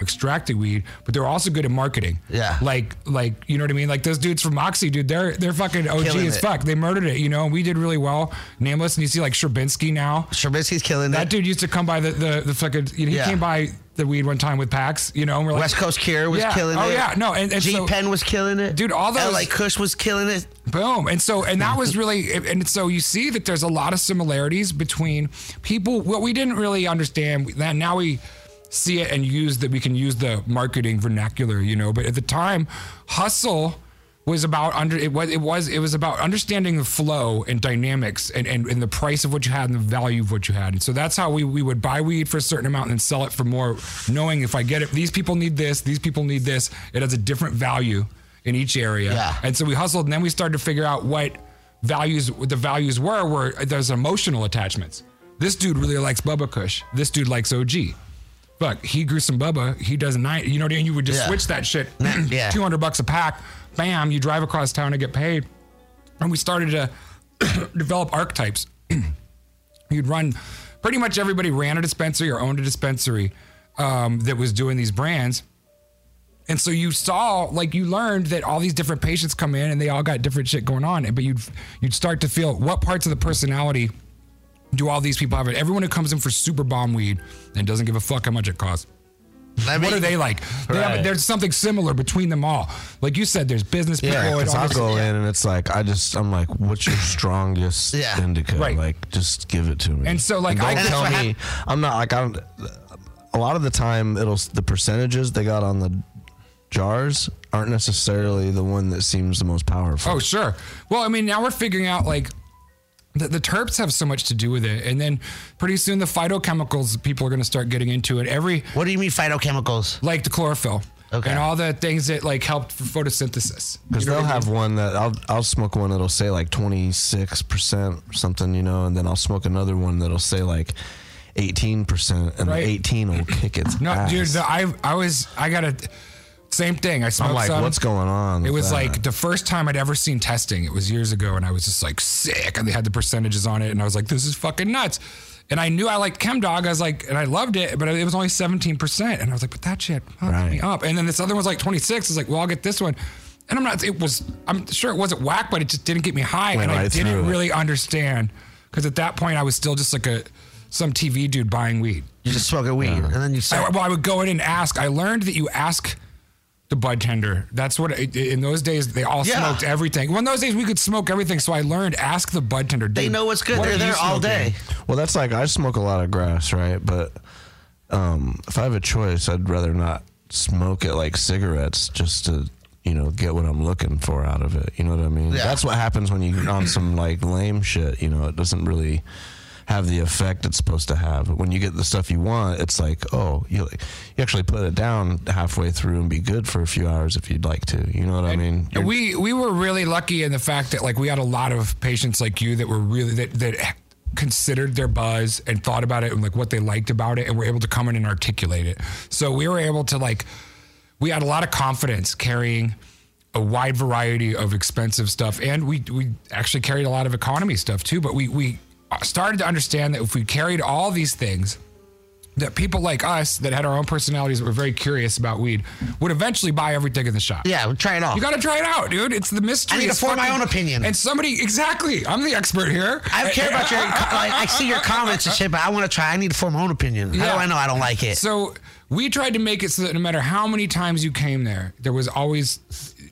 Extracting weed, but they're also good at marketing. Yeah. Like like you know what I mean? Like those dudes from Moxie, dude, they're they're fucking OG Killing as it. fuck. They murdered it, you know, and we did really well. Nameless, and you see like Sherbinski now. Sherbinski's killing That it. dude used to come by the the, the fucking you know, he Yeah. came by the weed one time with packs, you know, and we're like West Coast Cure was Yeah. killing Oh, it. Oh yeah. No, and- and G so- Pen was killing it. Dude, all those- LA Kush was killing it. Boom. And so, and that was really, and so you see that there's a lot of similarities between people. What we didn't really understand, that now we see it and use that we can use the marketing vernacular, you know. But at the time, hustle was about under it was it was it was about understanding the flow and dynamics and, and, and the price of what you had and the value of what you had. And so that's how we, we would buy weed for a certain amount and then sell it for more, knowing if I get it, these people need this, these people need this. It has a different value in each area. Yeah. And so we hustled, and then we started to figure out what values what the values were. Where there's emotional attachments. This dude really likes Bubba Kush. This dude likes OG. Fuck, he grew some Bubba. He does nine. You know, what I mean? you would just Yeah. switch that shit. Yeah. two hundred bucks a pack. Bam, you drive across town to get paid. And we started to develop archetypes. You'd run. Pretty much everybody ran a dispensary or owned a dispensary um, that was doing these brands. And so you saw, like, you learned that all these different patients come in and they all got different shit going on. But you'd you'd start to feel what parts of the personality do all these people have? It everyone who comes in for super bomb weed and doesn't give a fuck how much it costs. I What are they like? They have- there's something similar between them all. Like you said, there's business people. Yeah, and because this- go in and it's like I just I'm like, what's your strongest Yeah. indica? Right. Like, just give it to me. And so, like, don't I- tell me I'm not like I don't. A lot of the time, it'll the percentages they got on the jars aren't necessarily the one that seems the most powerful. Oh, sure. Well, I mean, now we're figuring out like the, the terps have so much to do with it, and then pretty soon the phytochemicals people are going to start getting into it. Every what do you mean phytochemicals? like the chlorophyll. Okay. And all the things that like helped for photosynthesis. Because You know they'll what I have mean? one that I'll I'll smoke one that'll say like twenty six percent or something, you know, and then I'll smoke another one that'll say like eighteen percent, and Right. the eighteen will kick its No, ass. dude, the, I I was I gotta. Same thing. I smoked I'm like, some. what's going on? It with was that? like the first time I'd ever seen testing. It was years ago, and I was just like sick, and they had the percentages on it, and I was like, "This is fucking nuts." And I knew I liked Chem Dog. I was like, and I loved it, but it was only seventeen percent, and I was like, "But that shit fucked Right. me up." And then this other one was like twenty six. I was like, "Well, I'll get this one." And I'm not. It was. I'm sure it wasn't whack, but it just didn't get me high, Went and I didn't it. really understand because at that point I was still just like a some TV dude buying weed. You just smoke a weed, and then you start. well, I would go in and ask. I learned that you ask the bud tender. That's what in those days they all Yeah. smoked everything. Well, in those days we could smoke everything, so I learned ask the bud tender. They know what's good. what They're there all day. Well, that's like I smoke a lot of grass, right? But um, if I have a choice, I'd rather not smoke it like cigarettes, just to you know get what I'm looking for out of it. You know what I mean? Yeah. That's what happens when you get on some like lame shit. You know, it doesn't really have the effect it's supposed to have. But when you get the stuff you want, it's like, oh, you you actually put it down halfway through and be good for a few hours if you'd like to. You know what I mean? And we we were really lucky in the fact that like we had a lot of patients like you that were really that that considered their buzz and thought about it and like what they liked about it and were able to come in and articulate it. So we were able to like we had a lot of confidence carrying a wide variety of expensive stuff and we we actually carried a lot of economy stuff too, but we we started to understand that if we carried all these things that people like us that had our own personalities that were very curious about weed would eventually buy everything in the shop. Yeah, try it all. You got to try it out, dude. It's the mystery. I need to form my own opinion. And somebody, exactly. I'm the expert here. I don't care about your. Like, I see your comments and shit, but I want to try. I need to form my own opinion. How do I know I don't like it? So we tried to make it so that no matter how many times you came there, there was always,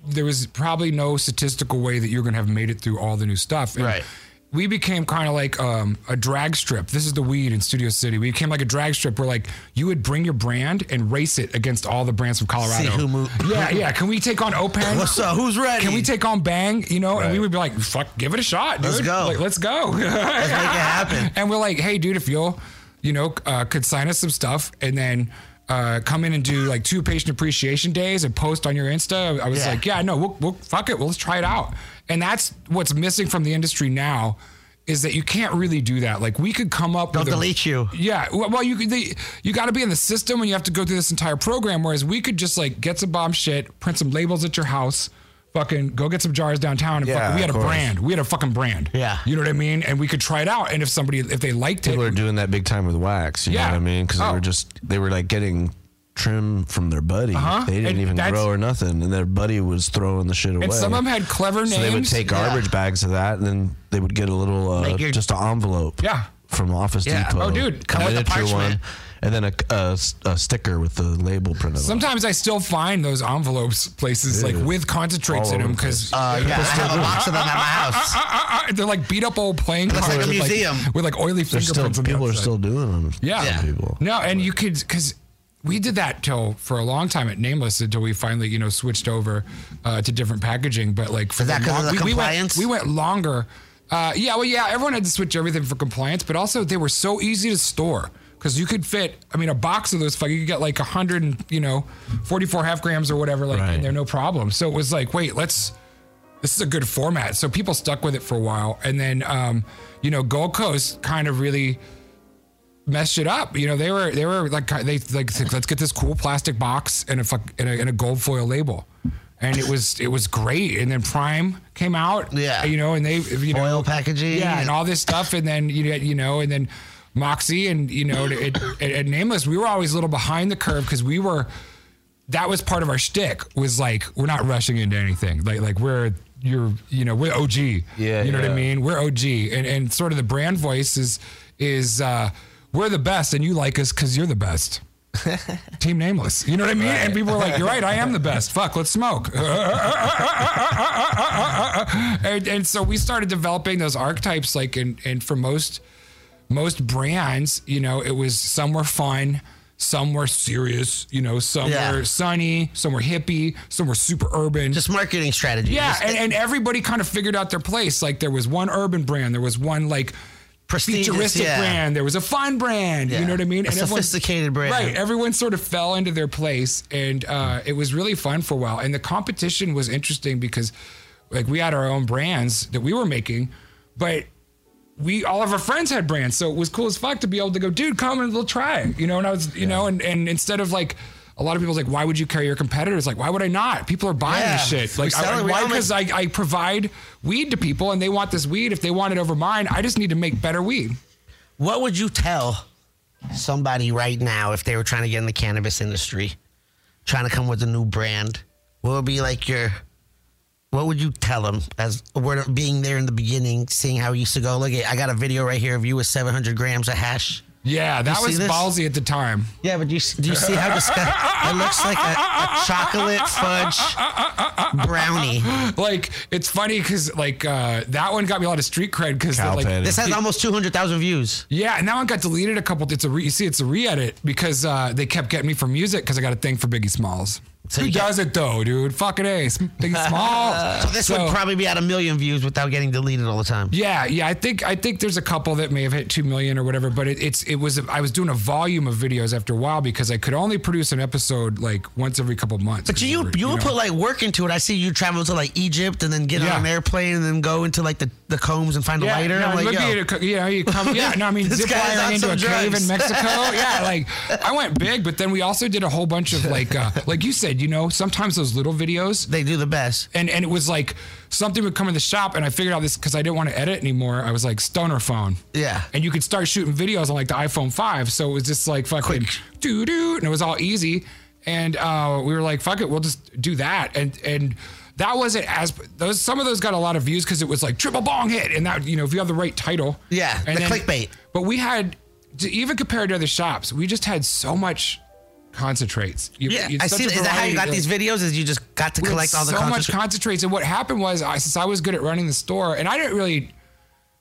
there was probably no statistical way that you're going to have made it through all the new stuff. And Right. We became kind of like um, a drag strip. This is the weed in Studio City. We became like a drag strip where like you would bring your brand and race it against all the brands from Colorado. See who move- Yeah, yeah. Can we take on Open? What's up? Who's ready? Can we take on Bang? You know, and we would be like, "Fuck, give it a shot, dude. Let's go. Like, let's go. Let's make it happen. And we're like, hey, dude, if you'll, you know, uh, could sign us some stuff and then uh, come in and do like two patient appreciation days and post on your Insta. I was Yeah. like, yeah, no, we'll, we'll fuck it. Well, let's try it out. And that's what's missing from the industry now is that you can't really do that. Like we could come up They'll with a- delete you. yeah, well, you they, you got to be in the system and you have to go through this entire program. Whereas we could just like get some bomb shit, print some labels at your house, fucking go get some jars downtown, and Yeah, fucking, we had a course. brand. We had a fucking brand. Yeah. you know what I mean. And we could try it out, and if somebody if they liked it, People are doing that big time with wax. You Yeah. know what I mean? Because Oh. they were just they were like getting trim from their buddy. Uh-huh. They didn't And even grow or nothing, and their buddy was throwing the shit away. and some of them had clever names. so they would take Yeah. garbage bags of that, and then they would get a little uh, Make your- just an envelope. Yeah. From Office Yeah. Depot. Oh, dude. a Come with the miniature one, and then a sticker with the label printed. on it. Sometimes I still find those envelopes places like with concentrates All in them because Uh, yeah, I have a box of them at my house. they're like beat up old playing Looks cards like a with, museum. with like oily They're still fingerprints. on people are still doing them. Yeah. Some people. No, and you could because we did that till for a long time at Nameless until we finally you know switched over uh, to different packaging. But like for Is that the 'cause of the we, we went compliance? we went longer. Uh, yeah, well, yeah, everyone had to switch everything for compliance, but also they were so easy to store because you could fit. I mean, a box of those, fuck, you could get like a hundred and you know, forty-four half grams or whatever, like, Right. and they're no problem. So it was like, wait, let's this is a good format. So people stuck with it for a while. And then, um, you know, Gold Coast kind of really messed it up. You know, they were, they were like, they like, let's get this cool plastic box and a, fuck, and a, and a gold foil label. And it was, it was great. And then Prime came out, Yeah. you know, and they, you know, Foil packaging. yeah, and all this stuff. And then, you know, you know, and then Moxie and, you know, at, at, at Nameless, we were always a little behind the curve because we were, that was part of our shtick was like we're not rushing into anything. Like like we're you're you know we're OG. Yeah, you know what I mean. We're OG, and and sort of the brand voice is is uh, we're the best, and you like us because you're the best. Team Nameless. You know what I mean? And people were like, "You're right. I am the best. Fuck, let's smoke." and, and so we started developing those archetypes, like and and for most most brands, you know, it was some were fun, some were serious, you know, some Yeah. were sunny, some were hippie, some were super urban. Just marketing strategy. yeah, and, and everybody kind of figured out their place. Like there was one urban brand, there was one like futuristic yeah. brand, there was a fun brand. You know what I mean? A everyone- sophisticated brand. Right. Everyone sort of fell into their place, and uh, it was really fun for a while. And the competition was interesting because, like, we had our own brands that we were making, but we all of our friends had brands, so it was cool as fuck to be able to go, dude, come and we'll try it, you know. And I was, you know, and and instead of like a lot of people's like, why would you carry your competitors? Like, why would I not? People are buying Yeah. this shit. Like, I, why? Because I, I provide weed to people and they want this weed. If they want it over mine, I just need to make better weed. What would you tell somebody right now if they were trying to get in the cannabis industry, trying to come with a new brand? What would be like your what would you tell them as we're being there in the beginning, seeing how it used to go? Look, I got a video right here of you with 700 grams of hash. Yeah, that was this? ballsy at the time. Yeah, but do you, do you see how disgusting? it looks like a, a chocolate fudge brownie. Like, it's funny because like uh, that one got me a lot of street cred because Cow like patty. This has almost 200,000 views. Yeah, and that one got deleted a couple. It's a re, you see, it's a re-edit because uh, they kept getting me for music because I got a thing for Biggie Smalls. So Who you does it though, dude? Fucking ace, Biggie small. So this would probably be at a million views without getting deleted all the time. Yeah, yeah. I think I think there's a couple that may have hit two million or whatever, but it, it's it was I was doing a volume of videos after a while because I could only produce an episode like once every couple months. But you were, you would know. put like work into it. I see you travel to like Egypt and then get Yeah. on an airplane and then go into like the, the combs and find a lighter. No, like, yo. you know, you come, yeah, no, I mean, This zip lining into a some cave in Mexico. Yeah, like I went big, but then we also did a whole bunch of like, uh, like you said, you know, sometimes those little videos, They do the best. and and it was like something would come in the shop, and I figured out this because I didn't want to edit anymore. I was like stoner phone. Yeah. And you could start shooting videos on like the iPhone 5. So it was just like fucking doo doo. And it was all easy. And uh, we were like, fuck it, we'll just do that. And and that wasn't as those some of those got a lot of views because it was like triple bong hit. And that, you know, if you have the right title. Yeah, and the clickbait. But we had even compared to other shops, we just had so much concentrates. You- Yeah, I see. Is that how you got these videos? Is you just got to collect all the so much concentrates. And what happened was, I since I was good at running the store, and I didn't really,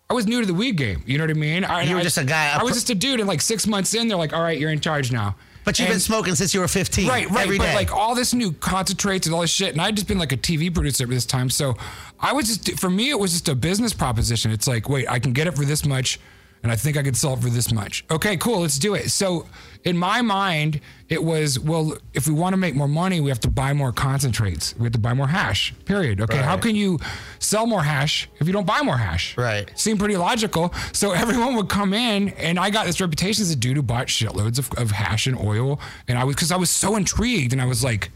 I was new to the weed game. You know what I mean? I, You were I- just a guy- I was just a dude, and like six months in, they're like, "All right, you're in charge now." but you've been smoking since you were 15. Right, right. But day. like all this new concentrates and all this shit, and I'd just been like a TV producer at this time, so I was just for me it was just a business proposition. It's like, wait, I can get it for this much, and I think I could sell it for this much. Okay, cool, let's do it. So in my mind, it was well, if we want to make more money, we have to buy more concentrates. We have to buy more hash. Period. Okay, how can you sell more hash if you don't buy more hash? Right. Seemed pretty logical. So everyone would come in, and I got this reputation as a dude who bought shitloads of, of hash and oil. And I was, because I was so intrigued, and I was like,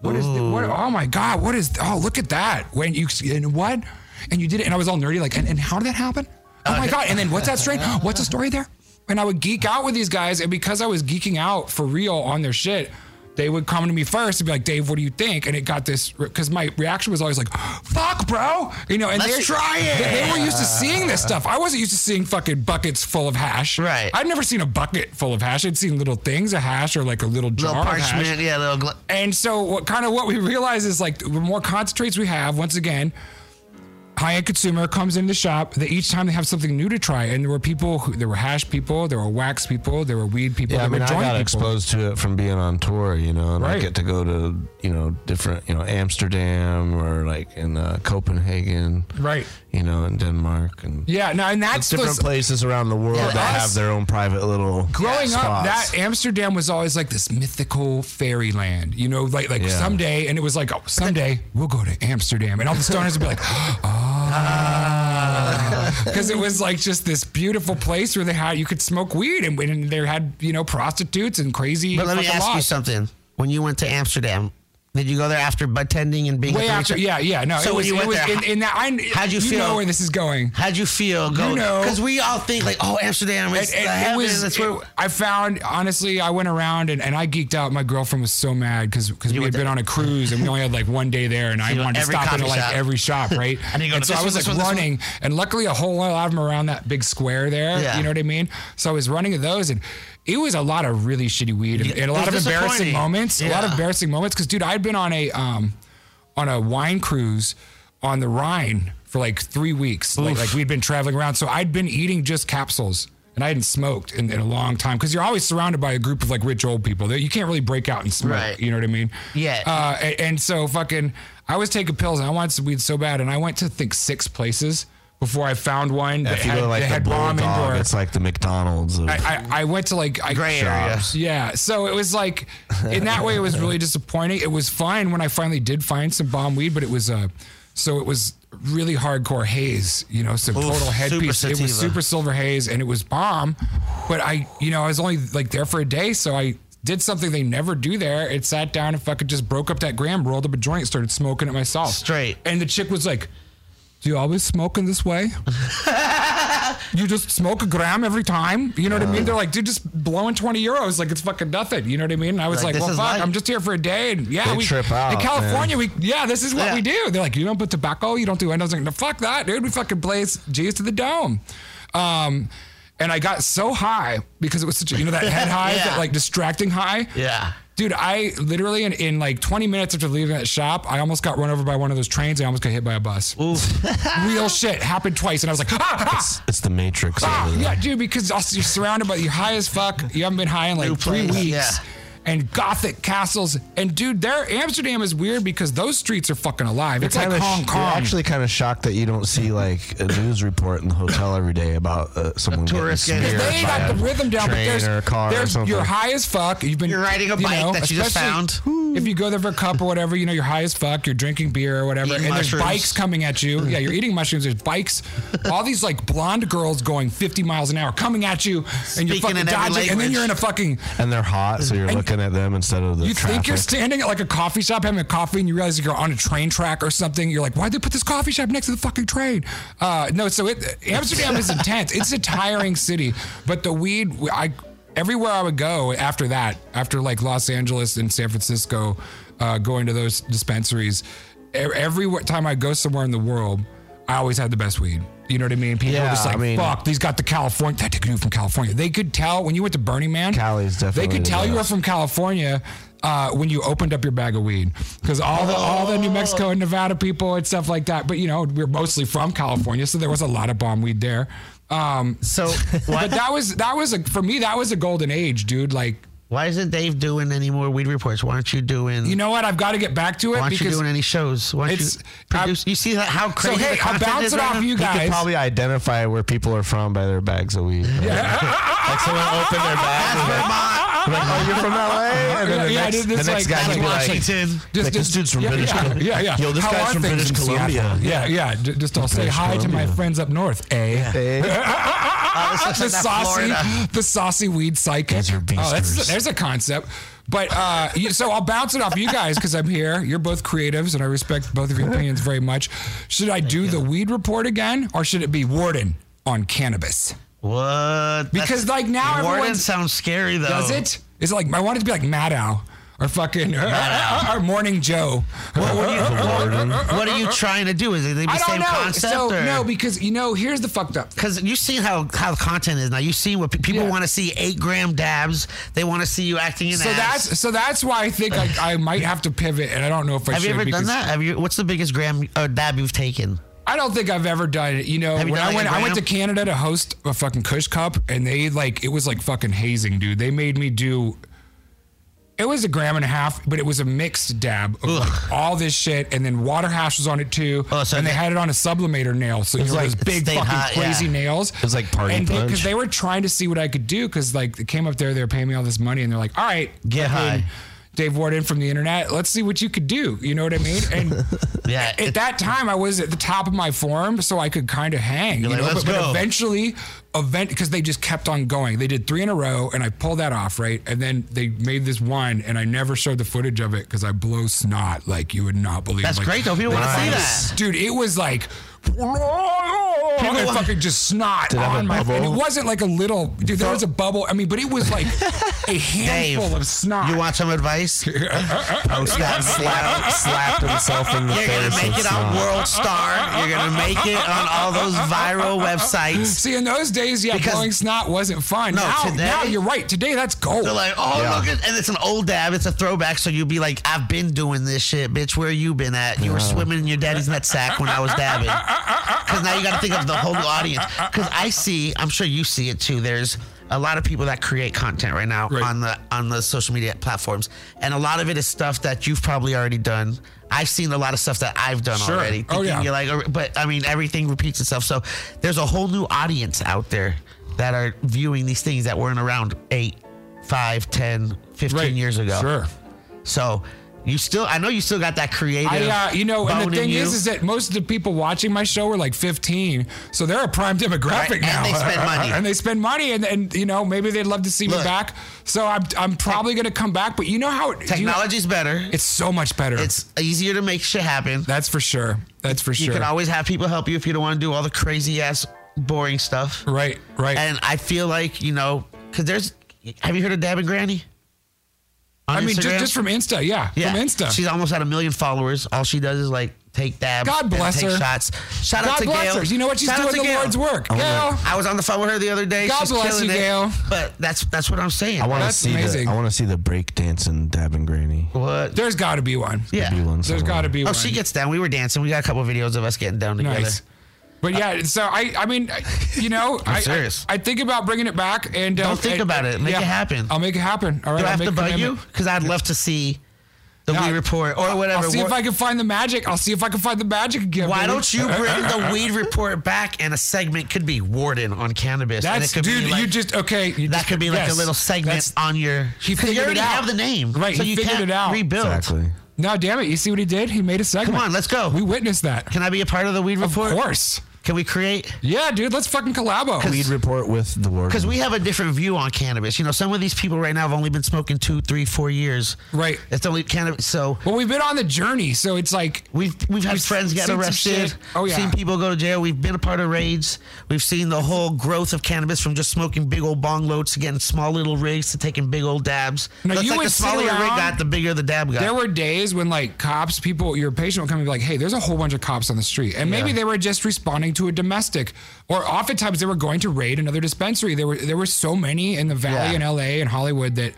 what is, the, what, oh my God, what is, oh, look at that. When you, and what? And you did it, and I was all nerdy, like, and, and how did that happen? Oh my God. And then what's that strain? What's the story there? And I would geek out with these guys, and because I was geeking out for real on their shit, they would come to me first and be like, Dave, what do you think? And it got this, because my reaction was always like, fuck, bro. You know, and Let's they're- try it. They, they were used to seeing this stuff. I wasn't used to seeing fucking buckets full of hash. Right. I'd never seen a bucket full of hash. I'd seen little things of hash or like a little jar little of hash. parchment, yeah, little. Gl- And so, what kind of what we realize is like the more concentrates we have, once again, high end consumer comes in the shop. That each time they have something new to try, and there were people, who, there were hash people, there were wax people, there were weed people, Yeah, I mean, I got people. exposed to it from being on tour, you know, and I get to go to, you know, different, you know, Amsterdam or like in uh, Copenhagen, Right. You know, in Denmark and Yeah, no, and that's different those- places around the world that us- have their own private little growing up, that Amsterdam was always like this mythical fairyland, you know, like like Yeah. someday, and it was like, oh, someday we'll go to Amsterdam, and all the stoners would be like, ah. oh, because it was like just this beautiful place where they had you could smoke weed, and, and they had you know prostitutes and crazy. but let me fucking ask you something. When you went to Amsterdam, did you go there after bud tending and being Way after, yeah, yeah, no. So it when was, you it went was there, in, in that. I, how'd you feel? know where this is going. How'd you feel going? know- Because we all think like, oh, Amsterdam is It, it- the it heaven. was. It- I found honestly, I went around and, and I geeked out. My girlfriend was so mad because because we had been on a cruise and we only had like one day there, and I wanted to stop into like shop. every shop, right? I need to go and to so I was this like one, one. running, and luckily a whole lot of them around that big square there. Yeah. You know what I mean? So I was running at those and. It was a lot of really shitty weed and, and a lot of embarrassing moments. A lot of embarrassing moments because, dude, I'd been on a um, on a wine cruise on the Rhine for like three weeks. Like, like we'd been traveling around. So I'd been eating just capsules and I hadn't smoked in, in a long time because you're always surrounded by a group of like rich old people that you can't really break out and smoke. Right. You know what I mean? Yeah. Uh, and, and so fucking, I was taking pills and I wanted some weed so bad. And I went to think six places before I found one if you had, go to like the had bomb Bulldog, indoor. it's like the McDonald's. Of, I, I, I went to like I, Gray area. shops. yeah. So it was like in that way it was really disappointing. It was fine when I finally did find some bomb weed, but it was uh so it was really hardcore haze, you know, some total headpiece. It was super silver haze and it was bomb. But I you know, I was only like there for a day, so I did something they never do there. It sat down and fucking just broke up that gram, rolled up a joint, started smoking it myself. Straight. And the chick was like, "Do you always smoke in this way? you just smoke a gram every time? You know what I mean?" They're like, "Dude, just blowing twenty euros like it's fucking nothing." You know what I mean? And I was Like, like, this "Well, is fuck, life. I'm just here for a day." And yeah, They we trip out, in California. man. We yeah, this is what Yeah. we do. They're like, "You don't put tobacco, you don't do." And I was like, "No, fuck that, dude. We fucking blaze G's to the dome." Um, and I got so high because it was such a, you know that head high, Yeah. that like distracting high. Yeah. Dude, I literally in, in like 20 minutes after leaving that shop, I almost got run over by one of those trains. I almost got hit by a bus. Real shit happened twice, and I was like, ah, ah, It's the Matrix. ah. yeah, dude, because also you're surrounded by you're high as fuck. You haven't been high in like New three place, weeks. yeah. And gothic castles, and dude, there Amsterdam is weird because those streets are fucking alive. It's like Kinda sh- Hong You're Kong. actually kind of shocked that you don't see like a news report in the hotel every day about uh, someone tourist getting getting- speared they by got a the rhythm down, but there's, or a car or there's something. you're high as fuck. You've been You're riding a you bike know, that you just found. If you go there for a cup or whatever, you know you're high as fuck. You're drinking beer or whatever, Eating and mushrooms. there's bikes coming at you. Yeah, you're eating mushrooms. There's bikes. All these like blonde girls going 50 miles an hour coming at you, and you're fucking in every dodging, and then you're in a fucking. and they're hot, so you're And looking at them instead of the You traffic. think you're standing at like a coffee shop having a coffee, and you realize you're on a train track or something. You're like, why'd they put this coffee shop next to the fucking train? Uh, no, so it, Amsterdam is intense. It's a tiring city, but the weed, I everywhere I would go after that, after like Los Angeles and San Francisco, uh, going to those dispensaries, every time I go somewhere in the world, I always had the best weed. You know what I mean? People Yeah, are just like, I mean- fuck, these got the California. That dude from California. They could tell when you went to Burning Man. Cali's They definitely could the tell you were from California uh, when you opened up your bag of weed, because all the all the New Mexico and Nevada people and stuff like that. But you know, we're mostly from California, so there was a lot of bomb weed there. Um, So but that was that was a for me that was a golden age, dude. Like, why isn't Dave doing any more weed reports? Why aren't you doing? you know what? I've got to get back to it why aren't you doing any shows? Why aren't you it's- uh, produce? You see that how so crazy hey, the I'll content bounce is it right off now? you You guys. could probably identify where people are from by their bags of weed. Yeah. like someone opened their bag. and be like, like, oh, you're from LA? And then the yeah, next, dude, the next like- guy that's would be like, Washington. Just, Like, this dude's from yeah, British yeah, Columbia. Yeah, yeah. Yo, this How guy's from British Columbia. Yeah, yeah. Just I'll say hi to my friends up north. Eh? hey. the saucy, Florida. the saucy weed psychic. Oh, that's there's a concept. But uh, you, so I'll bounce it off you guys because I'm here. You're both creatives, and I respect both of your opinions very much. Should I do the weed report again, or should it be Warden on cannabis? What? Because, like, now Warden everyone's- sounds scary though. Does it? Is it like I want it to be like Maddow or fucking or, Morning Joe? What, what, are you, what are you trying to do? Is it the I same know. concept? so or? no, because you know, here's the fucked up. Because you see how how content is now. You see what people Yeah. want to see eight gram dabs. They want to see you acting in So ass. that's so that's why I think I, I might have to pivot, and I don't know if I Have should. you ever done that? Have you? What's the biggest gram uh, dab you've taken? I don't think I've ever done it. You know, Have you when done I like went, a I went to gram? Canada to host a fucking Kush Cup, and they like it was like fucking hazing, dude. They made me do. It was a gram and a half, but it was a mixed dab of like all this shit, and then water hash was on it too. Oh, so and they they- had it on a sublimator nail, so you know like- those big stayed fucking hot, crazy yeah. nails. was like party and punch. because they were trying to see what I could do, because like it came up there, they were paying me all this money, and they're like, "All right, Get fucking high." Dave Warden from the internet. Let's see what you could do. You know what I mean? And Yeah, at that time, I was at the top of my form, so I could kind of hang. You like, know, "Let's but, but eventually, event because they just kept on going. They did three in a row, and I pulled that off right. And then they made this one, and I never showed the footage of it because I blow snot like you would not believe. That's Like, great though. People want to see that. dude. It was like. and fucking just snot it have a on my and it wasn't like a little dude there was a bubble i mean but it was like a handful Dave, of snot You want some advice? Post that slap, slapped himself in the face. You're gonna make with it on snot. World Star. You're gonna make it on all those viral websites. See, in those days, yeah, Because- blowing snot wasn't fun. No, now, today- now you're right. Today, that's gold. They're like, oh Yeah. look at, and it's an old dab. It's a throwback. So you'd be like, I've been doing this shit, bitch. Where you been at? You were swimming in your daddy's nut sack when I was dabbing. Because now you got to think of the whole uh, uh, uh, audience. Because I see, I'm sure you see it too. There's a lot of people that create content right now Right. on the on the social media platforms, and a lot of it is stuff that you've probably already done. I've seen a lot of stuff that I've done Sure. already. Oh, yeah. You're like, "Oh," but I mean, everything repeats itself. So there's a whole new audience out there that are viewing these things that weren't around eight, five, 10, 15 right. years ago. Sure. So You still, I know you still got that creative. I, uh, you know, and the thing is, is that most of the people watching my show are like 15, so they're a prime demographic Right, and now, they spend money. and they spend money, and, and you know, maybe they'd love to see Look. me back. So I'm, I'm probably gonna come back, but you know how it, do you technology's better. it's so much better. it's easier to make shit happen. that's for sure. That's for sure. You can always have people help you if you don't want to do all the crazy ass boring stuff. right, right. And I feel like you know, because there's. Have you heard of Dabbing Granny? On I mean, just, just from Insta, yeah, yeah, from Insta. She's almost at a million followers. All she does is like take dabs. God and bless take her. Shots. Shout out to bless Gail. her. You know what? She's Shout out doing to the Gail. Lord's work. Oh, I Gail, I was on the phone with her the other day. God She's bless killing you, it. Gail. But that's that's what I'm saying. I want to That's see amazing. the I want to see the break dancing Dabbing Granny. what? there's got to be one. Yeah. Be one There's somewhere. got to be Oh, one. she gets down. We were dancing. We got a couple videos of us getting down together. Nice. But yeah, so I, I mean, you know, I, I, serious. I think about bringing it back and uh, Don't think and- about it. Make it happen. I'll make it happen. All right, Do I have to a bug you? Because I'd love to see the Yeah, weed report or whatever. I'll see if I can find the magic. I'll see if I can find the magic again. Why baby. don't you bring the weed report back and a segment could be Warden on cannabis? and That's it could dude. be like, you just okay. You that just- could be like yes, a little segment that's- on your. He Because you figured it already out. have the name, Right, So he you figured can't it out. rebuild. Exactly. No, damn it! You see what he did? He made a segment. Come on, let's go. We witnessed that. Can I be a part of the weed report? Of course. Can we create? Yeah, dude. Let's fucking collabo. Weed report with the word. Because we have a different view on cannabis. You know, some of these people right now have only been smoking two, three, four years. Right. It's only cannabis. So Well, we've been on the journey, so it's like We've we've had We've friends get arrested. shit. Oh, yeah. Seen people go to jail. We've been a part of raids. We've seen the whole growth of cannabis from just smoking big old bong loads to getting small little rigs to taking big old dabs. Now, Looks you like would the smaller your rig got, the bigger the dab got. There were days when like cops, people, your patient would come and be like, "Hey, there's a whole bunch of cops on the street," and maybe Yeah. they were just responding to a domestic, or oftentimes they were going to raid another dispensary. There were there were so many in the Valley Yeah. in L.A. and Hollywood that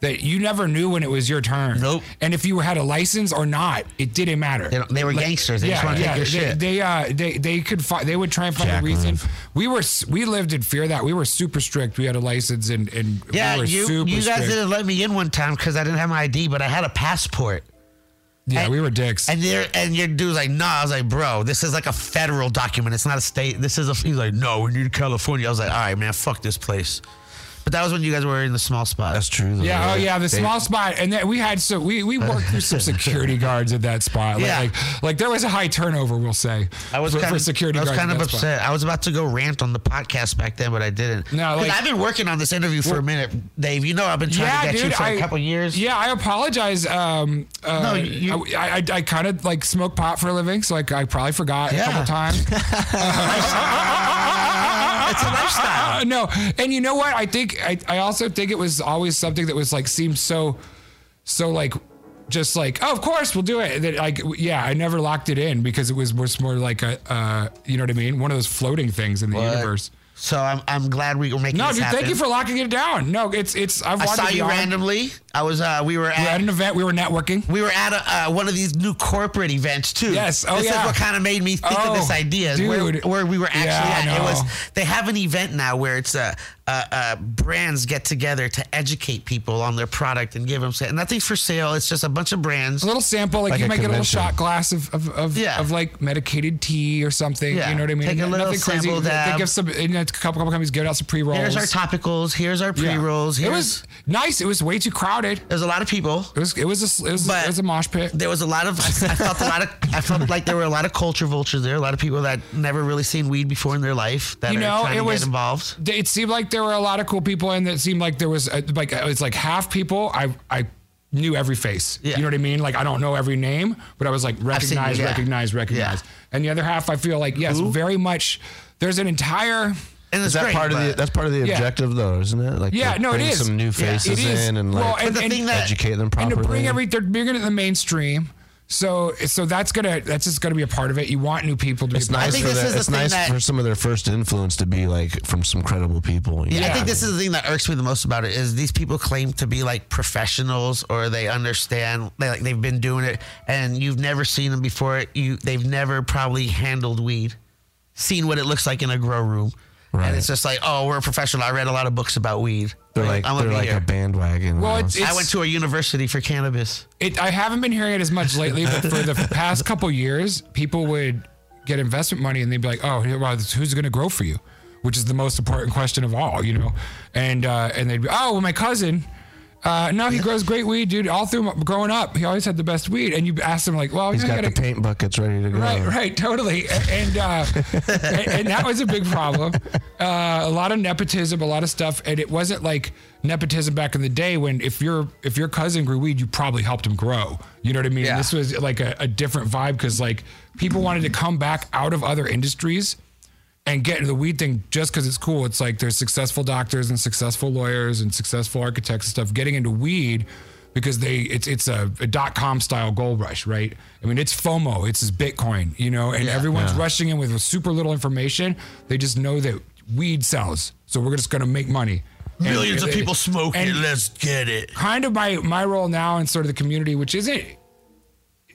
that you never knew when it was your turn. Nope. And if you had a license or not, it didn't matter. They they were gangsters. They just wanna take your they, shit. They uh they they could find they would try and find Jack a reason. move. We were we lived in fear of that we were super strict. We had a license and and yeah, we were you you guys strict. didn't let me in one time because I didn't have my ID, but I had a passport. Yeah, and- we were dicks. And your and your dude's like, nah. I was like, bro, this is like a federal document. It's not a state. This is a. He's like, no, we need California. I was like, all right, man, fuck this place. But that was when you guys were in the small spot. That's true. though. Yeah, oh yeah, the small spot, and then we had so we we worked through some security guards at that spot. Like, Yeah. like, like there was a high turnover, we'll say. I was for, kind for of security I was kind of that spot. upset. I was about to go rant on the podcast back then, but I didn't. No, like- I've been working on this interview for a minute, Dave. You know, I've been trying Yeah, to get dude. you for I, a couple years. Yeah, I apologize. Um, uh, No, you- I, I, I kind of like smoke pot for a living, so like I probably forgot Yeah. a couple times. it's a lifestyle. Uh, no, and you know what? I think I, I also think it was always something that was like seemed so, so like, just like oh, of course we'll do it. That like yeah, I never locked it in because it was was more like a uh, you know what I mean, one of those floating things in the But- universe. So I'm I'm glad we were making No, this dude, happen. thank you for locking it down. No, it's it's I've I saw you on. randomly. I was uh we were We were at at an event. We were networking. we were at a, uh, one of these new corporate events too. Yes. Oh, this yeah. is what kind of made me think of this Oh, idea. Where, dude. where we were actually Yeah, at. It was they have an event now where it's uh, uh, uh, brands get together to educate people on their product and give them sa- nothing's for sale. It's just a bunch of brands. A little sample, like, Like you a might get a little shot glass of of, of, Yeah. of like medicated tea or something. Yeah. You know what I mean? Take a little Nothing crazy. sample They- They give some. And a couple couple companies give out some pre rolls. Here's our topicals. Here's our pre rolls. It was nice. It was way too crowded. there's a lot of people. It was it was a it was, But- it was a mosh pit. There was a lot of I felt a lot of I felt like there were a lot of culture vultures there. A lot of people that never really seen weed before in their life that You are know, trying it to was get involved. It seemed like there were a lot of cool people, in that seemed like there was uh like it's like half people. I I knew every face. Yeah. You know what I mean? Like I don't know every name, but I was like seen you, recognize, yeah. recognize, recognize. Yeah. And the other half, I feel like yes, Who? very much. There's an entire. And it's Is that great, part of the? That's part of the Yeah. objective, though, isn't it? Like, Yeah, to no, it bring is. Some new faces It is. in and Well, like and- the and- thing that- educate them and properly. to bring every they're bringing it in the mainstream. So so that's gonna that's just gonna be a part of it. You want new people to it's be. a part nice think for this the, the it's thing nice that- for some of their first influence to be like from some credible people. Yeah, know? I think this is the thing that irks me the most about it is these people claim to be like professionals or they understand they like they've been doing it and you've never seen them before. You they've never probably handled weed, seen what it looks like in a grow room. Right. And it's just like, oh, we're a professional. I read a lot of books about weed. They're like I'm they're gonna be like here. a bandwagon. Well, you know? it's- I went to a university for cannabis. It, I haven't been hearing it as much lately, but for the past couple years, people would get investment money and they'd be like, "Oh, well, who's going to grow for you?" Which is the most important question of all, you know. And uh, and they'd be, "Oh, well, my cousin, Uh, no, he grows great weed, dude. All through growing up, he always had the best weed. And you asked him like, well, He's you know, got the gotta- paint buckets ready to go. Right, right, totally, and uh, and, and that was a big problem. Uh, a lot of nepotism, a lot of stuff, and it wasn't like nepotism back in the day when if your if your cousin grew weed, you probably helped him grow. You know what I mean? Yeah. This was like a, a different vibe because like people wanted to come back out of other industries and get into the weed thing just because it's cool. It's like there's successful doctors and successful lawyers and successful architects and stuff getting into weed because they it's it's a, a dot com style gold rush, right? I mean, it's FOMO, it's this Bitcoin, you know, and everyone's rushing in with super little information. They just know that weed sells, so we're just gonna make money. And- Millions of and- people smoke it. Let's get it. kind of my my role now in sort of the community, which isn't.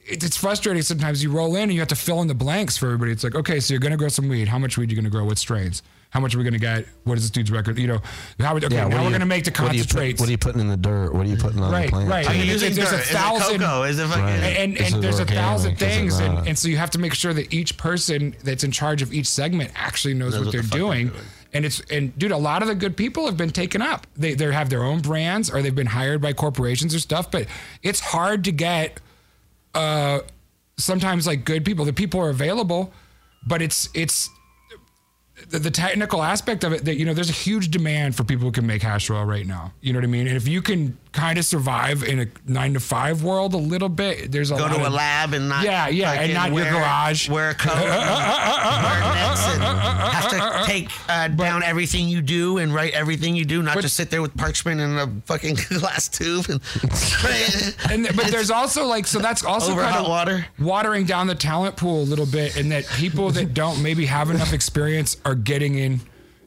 It- It's frustrating sometimes. You roll in and you have to fill in the blanks for everybody. It's like, okay, so you're gonna grow some weed. How much weed are you gonna grow? What strains? How much are we gonna get? What is this dude's record? You know, how? Okay, Yeah, what now are we're gonna make the what are put- concentrates. What are you putting in the dirt? What are you putting on Right, the plant? right. Are I you mean, using there's a dirt? Is it thousand- cocoa? Is it fucking? Right. and, Is and it there's a thousand organic? Is it things, and, and so you have to make sure that each person that's in charge of each segment actually knows, what, what they're fuck they're doing. doing. And it's and dude, a lot of the good people have been taken up. They they have their own brands or they've been hired by corporations or stuff. But it's hard to get uh sometimes like good people. The people are available, but it's it's the, the technical aspect of it that you know there's a huge demand for people who can make hash oil right now. You know what I mean? And if you can kind of survive in a nine to five world a little bit, there's a Go to a of, lab and not Yeah, yeah, and not your garage. Wear a coat, and wear and have to take uh, down everything you do and write everything you do, not But- just sit there with parchment and a fucking glass tube and And but there's also like so that's also kind of water? watering down the talent pool a little bit, and that people that don't maybe have enough experience are getting in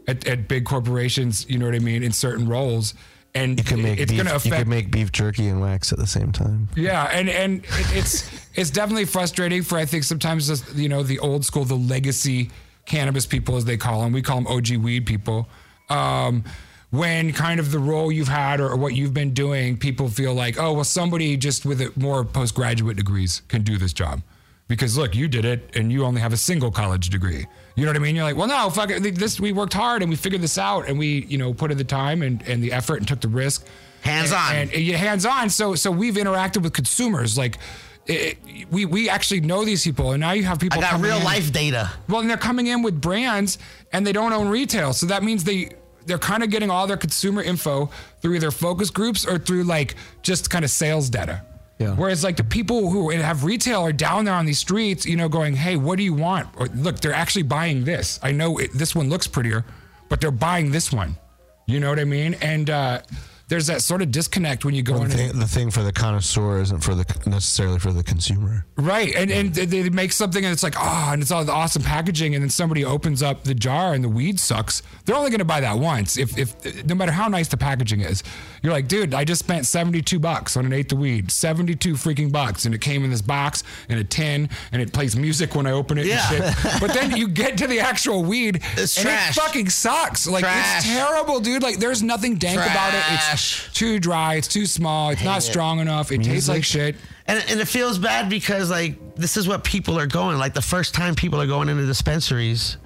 at, at big corporations. You know what I mean in certain roles, and You can make it's beef, going to you affect can make beef jerky and wax at the same time. Yeah, and and it, it's it's definitely frustrating for I think sometimes just, you know the old school, the legacy cannabis people as they call them. We call them OG weed people. Um, when kind of the role you've had or, what you've been doing, people feel like, oh well, somebody just with a, more postgraduate degrees can do this job. Because look, you did it, and you only have a single college degree. You know what I mean? You're like, well, no, fuck it. This we worked hard and we figured this out, and we, you know, put in the time and, and the effort and took the risk. Hands on. And, and yeah, hands on. So so we've interacted with consumers. Like it, we we actually know these people, and now you have people. I got real in- life data. Well, and they're coming in with brands, and they don't own retail. So that means they they're kind of getting all their consumer info through either focus groups or through like just kind of sales data. Yeah. Whereas like the people who have retail are down there on these streets, you know, going, "Hey, what do you want?" Or, Look, they're actually buying this. I know it, this one looks prettier, but they're buying this one. You know what I mean? And uh, there's that sort of disconnect when you go The in. thing, the thing for the connoisseur isn't for the necessarily for the consumer. Right, and and they- they make something and it's like oh, and it's all the awesome packaging, and then somebody opens up the jar and the weed sucks. They're only going to buy that once, if if no matter how nice the packaging is. You're like, dude, I just spent seventy two bucks on an eighth of weed, seventy two freaking bucks, and it came in this box and a tin, and it plays music when I open it. Yeah. And shit. But then you get to the actual weed, It's and trash. it fucking sucks. Like Trash. it's terrible, dude. Like there's nothing dank about it. Trash. Too dry. It's too small. It's not it. strong enough. It tastes like shit. And, and it feels bad because like this is what people are going like the first time people are going into dispensaries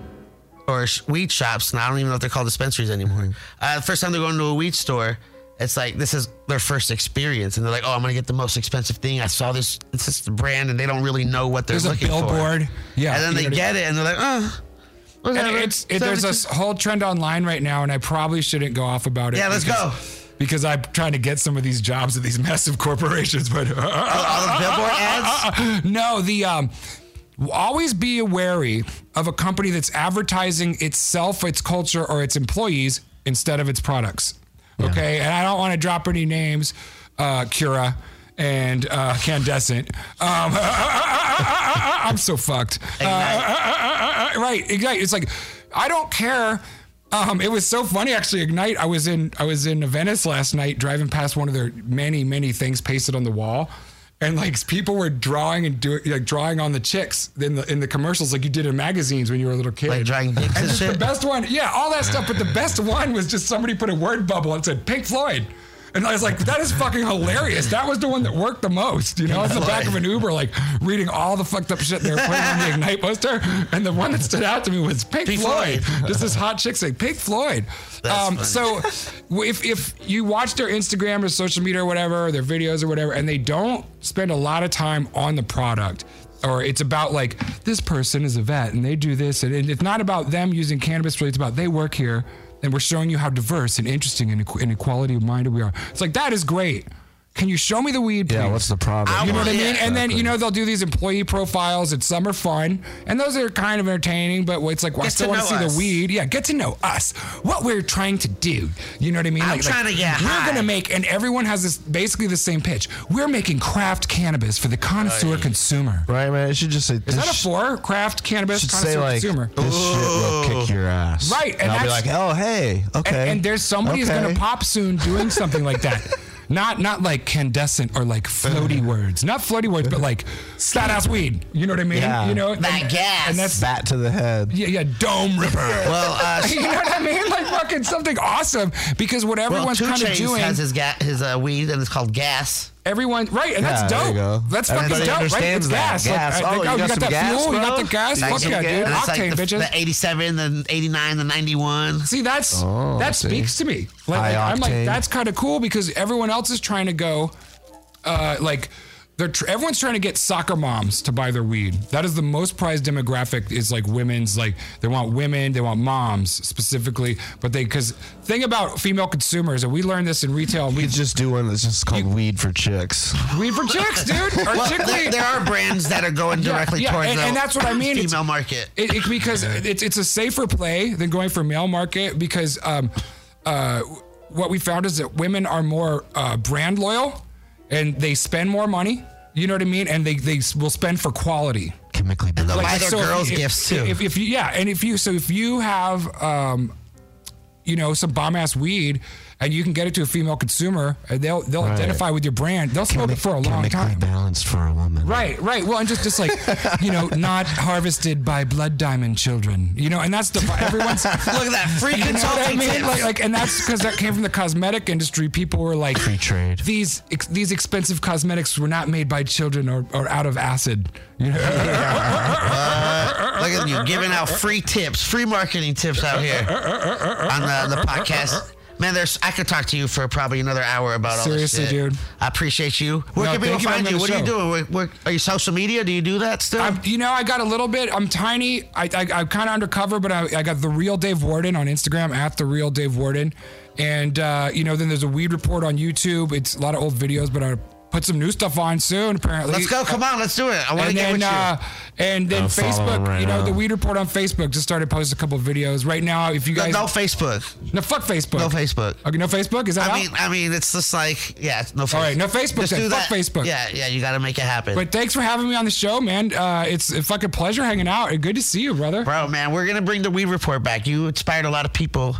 or weed shops and I don't even know if they're called dispensaries anymore. Uh, the first time they're going to a weed store, it's like this is their first experience and they're like, oh, I'm gonna get the most expensive thing. I saw this. It's just the brand and they don't really know what they're There's a looking for. billboard. Yeah, and then they know what I- get it and they're like, oh. And it's it, there's a whole trend online right now, and I probably shouldn't go off about it. Yeah, let's go. Because I'm trying to get some of these jobs at these massive corporations, but all the billboard ads. no, the um, always be wary of a company that's advertising itself, its culture, or its employees instead of its products. Okay, and I don't want to drop any names, uh, Cura and uh, Candescent. Um, I'm so fucked. Uh, right, exactly. It's like I don't care. Um, it was so funny actually. Ignite. I was in I was in Venice last night, driving past one of their many many things pasted on the wall, and like people were drawing and doing like drawing on the chicks in the in the commercials like you did in magazines when you were a little kid. Like drawing dicks and and just the best one, yeah, all that stuff. But the best one was just somebody put a word bubble and said Pink Floyd. And I was like, that is fucking hilarious. That was the one that worked the most. You know, in the back of an Uber, like reading all the fucked up shit they were putting on the Ignite poster. And the one that stood out to me was Pink, Pink Floyd. Floyd. Just this hot chick saying, Pink Floyd. Um, so if, if you watch their Instagram or social media or whatever, or their videos or whatever, and they don't spend a lot of time on the product, or it's about like this person is a vet and they do this, and it's not about them using cannabis, really, it's about they work here and we're showing you how diverse and interesting and, and equality minded we are. It's like that is great. Can you show me the weed, please? Yeah, what's the problem? I You know what I Yeah, mean? And then, you know, they'll do these employee profiles, and some are fun, and those are kind of entertaining, but it's like, well, I Get still want to see us. the weed. Yeah, get to know us, what we're trying to do. You know what I mean? I'm trying to get We're high. going to make, and everyone has this basically the same pitch. We're making craft cannabis for the connoisseur consumer. Right, man. It should just say. Is that a four? Craft cannabis Should connoisseur say like consumer. this shit will kick your ass. Right, and And, I'll be like, oh hey, okay. and there's somebody who's okay. going to pop soon doing something like that. Not not like candescent or like floaty words. Not floaty words, but like badass weed. You know what I mean? Yeah. You know That and, gas. And that's bat to the head. yeah, yeah, dome ripper. Well, uh, you know what I mean? Like fucking something awesome because what everyone's Two kind of Chainz doing, has his ga- his uh, weed and it's called gas. Everyone right, and Yeah, that's there dope. That's fucking dope, right? It's that. gas. Gas. Like, I Oh, you oh, got you got some that gas, fuel, you got the gas. Like Fuck yeah, dude. It's like Octane, the, bitches. the 87, the 89, the 91. See, that's Oh, that speaks to me. Like, like, I'm like, that's kind of cool because everyone else is trying to go, uh, like. They're tr- everyone's trying to get soccer moms to buy their weed. That is the most prized demographic. Is like women's like they want women, they want moms specifically. But they because thing about female consumers, and we learned this in retail. and We could just do one that's just called weed for chicks. weed for chicks, dude. Or Well, there, there are brands that are going directly yeah, towards and- the and that's what I mean. It's- female market. It, it- because it's it's a safer play than going for male market because um, uh, what we found is that women are more uh, brand loyal and they spend more money. You know what I mean? And they they will spend for quality. Chemically buy their so girls if- gifts too. If, if you yeah, and if you so if you have um, you know some bomb ass weed and you can get it to a female consumer, uh, they'll they'll Right. identify with your brand. They'll smoke it for a long Chemically time. balanced for a woman. Right, right. Well, and just just like you know, not harvested by blood diamond children. You know, and that's the everyone's. Look at that free You know what I mean? Like, like, and that's because that came from the cosmetic industry. People were like, Free trade. These ex, these expensive cosmetics were not made by children or, or out of acid. You know? Look at you giving out free tips, free marketing tips out here on the, the podcast. Man, there's I could talk to you for probably another hour about all this shit. Seriously, dude. I appreciate you. Where No, can people thank you find you? What are you doing? Where, where, are you social media? Do you do that still? I'm, you know, I got a little bit. I'm tiny. I, I, I'm kind of undercover, but I, I got the real Dave Warden on Instagram at the real Dave Warden, and uh, you know, then there's a weed report on YouTube. It's a lot of old videos, but I put some new stuff on soon. Apparently, let's go. Come on, let's do it. I want to get then, with you. uh, and then I'm Facebook, right you know, now. the Weed Report on Facebook just started posting a couple of videos. Right now, if you no, guys, no Facebook. no, fuck Facebook, No Facebook. Okay, no Facebook. Is that I out? mean, I mean, it's just like, yeah, no Facebook. All right, no Facebook Just then. do Fuck that. Facebook. Yeah, yeah, you got to make it happen. but thanks for having me on the show, man. Uh, it's a fucking pleasure hanging out. Good to see you, brother. Bro, man, we're gonna bring the weed report back. You inspired a lot of people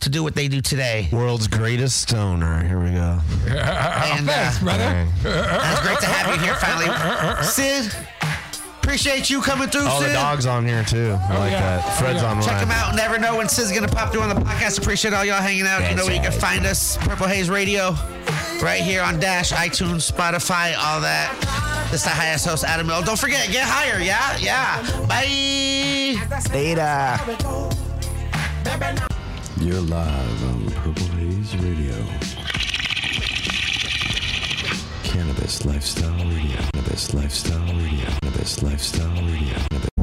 to do what they do today. World's greatest stoner. Here we go. And, uh, Thanks, brother. and it's great to have you here finally. Sid, appreciate you coming through, Oh, Sid. the dog's on here too. I like yeah. that. Fred's Oh, yeah. on Check mine. him out. Never know when Sid's gonna pop through on the podcast. Appreciate all y'all hanging out. you know where you can find us. Purple Haze Radio, right here on Dash, iTunes, Spotify, all that. This is the highest host, Adam Ill. Don't forget, get higher. Yeah, yeah. Bye. Later. You're live on Purple Haze Radio. Cannabis Lifestyle Radio. Cannabis Lifestyle Radio. Cannabis Lifestyle Radio. Cannabis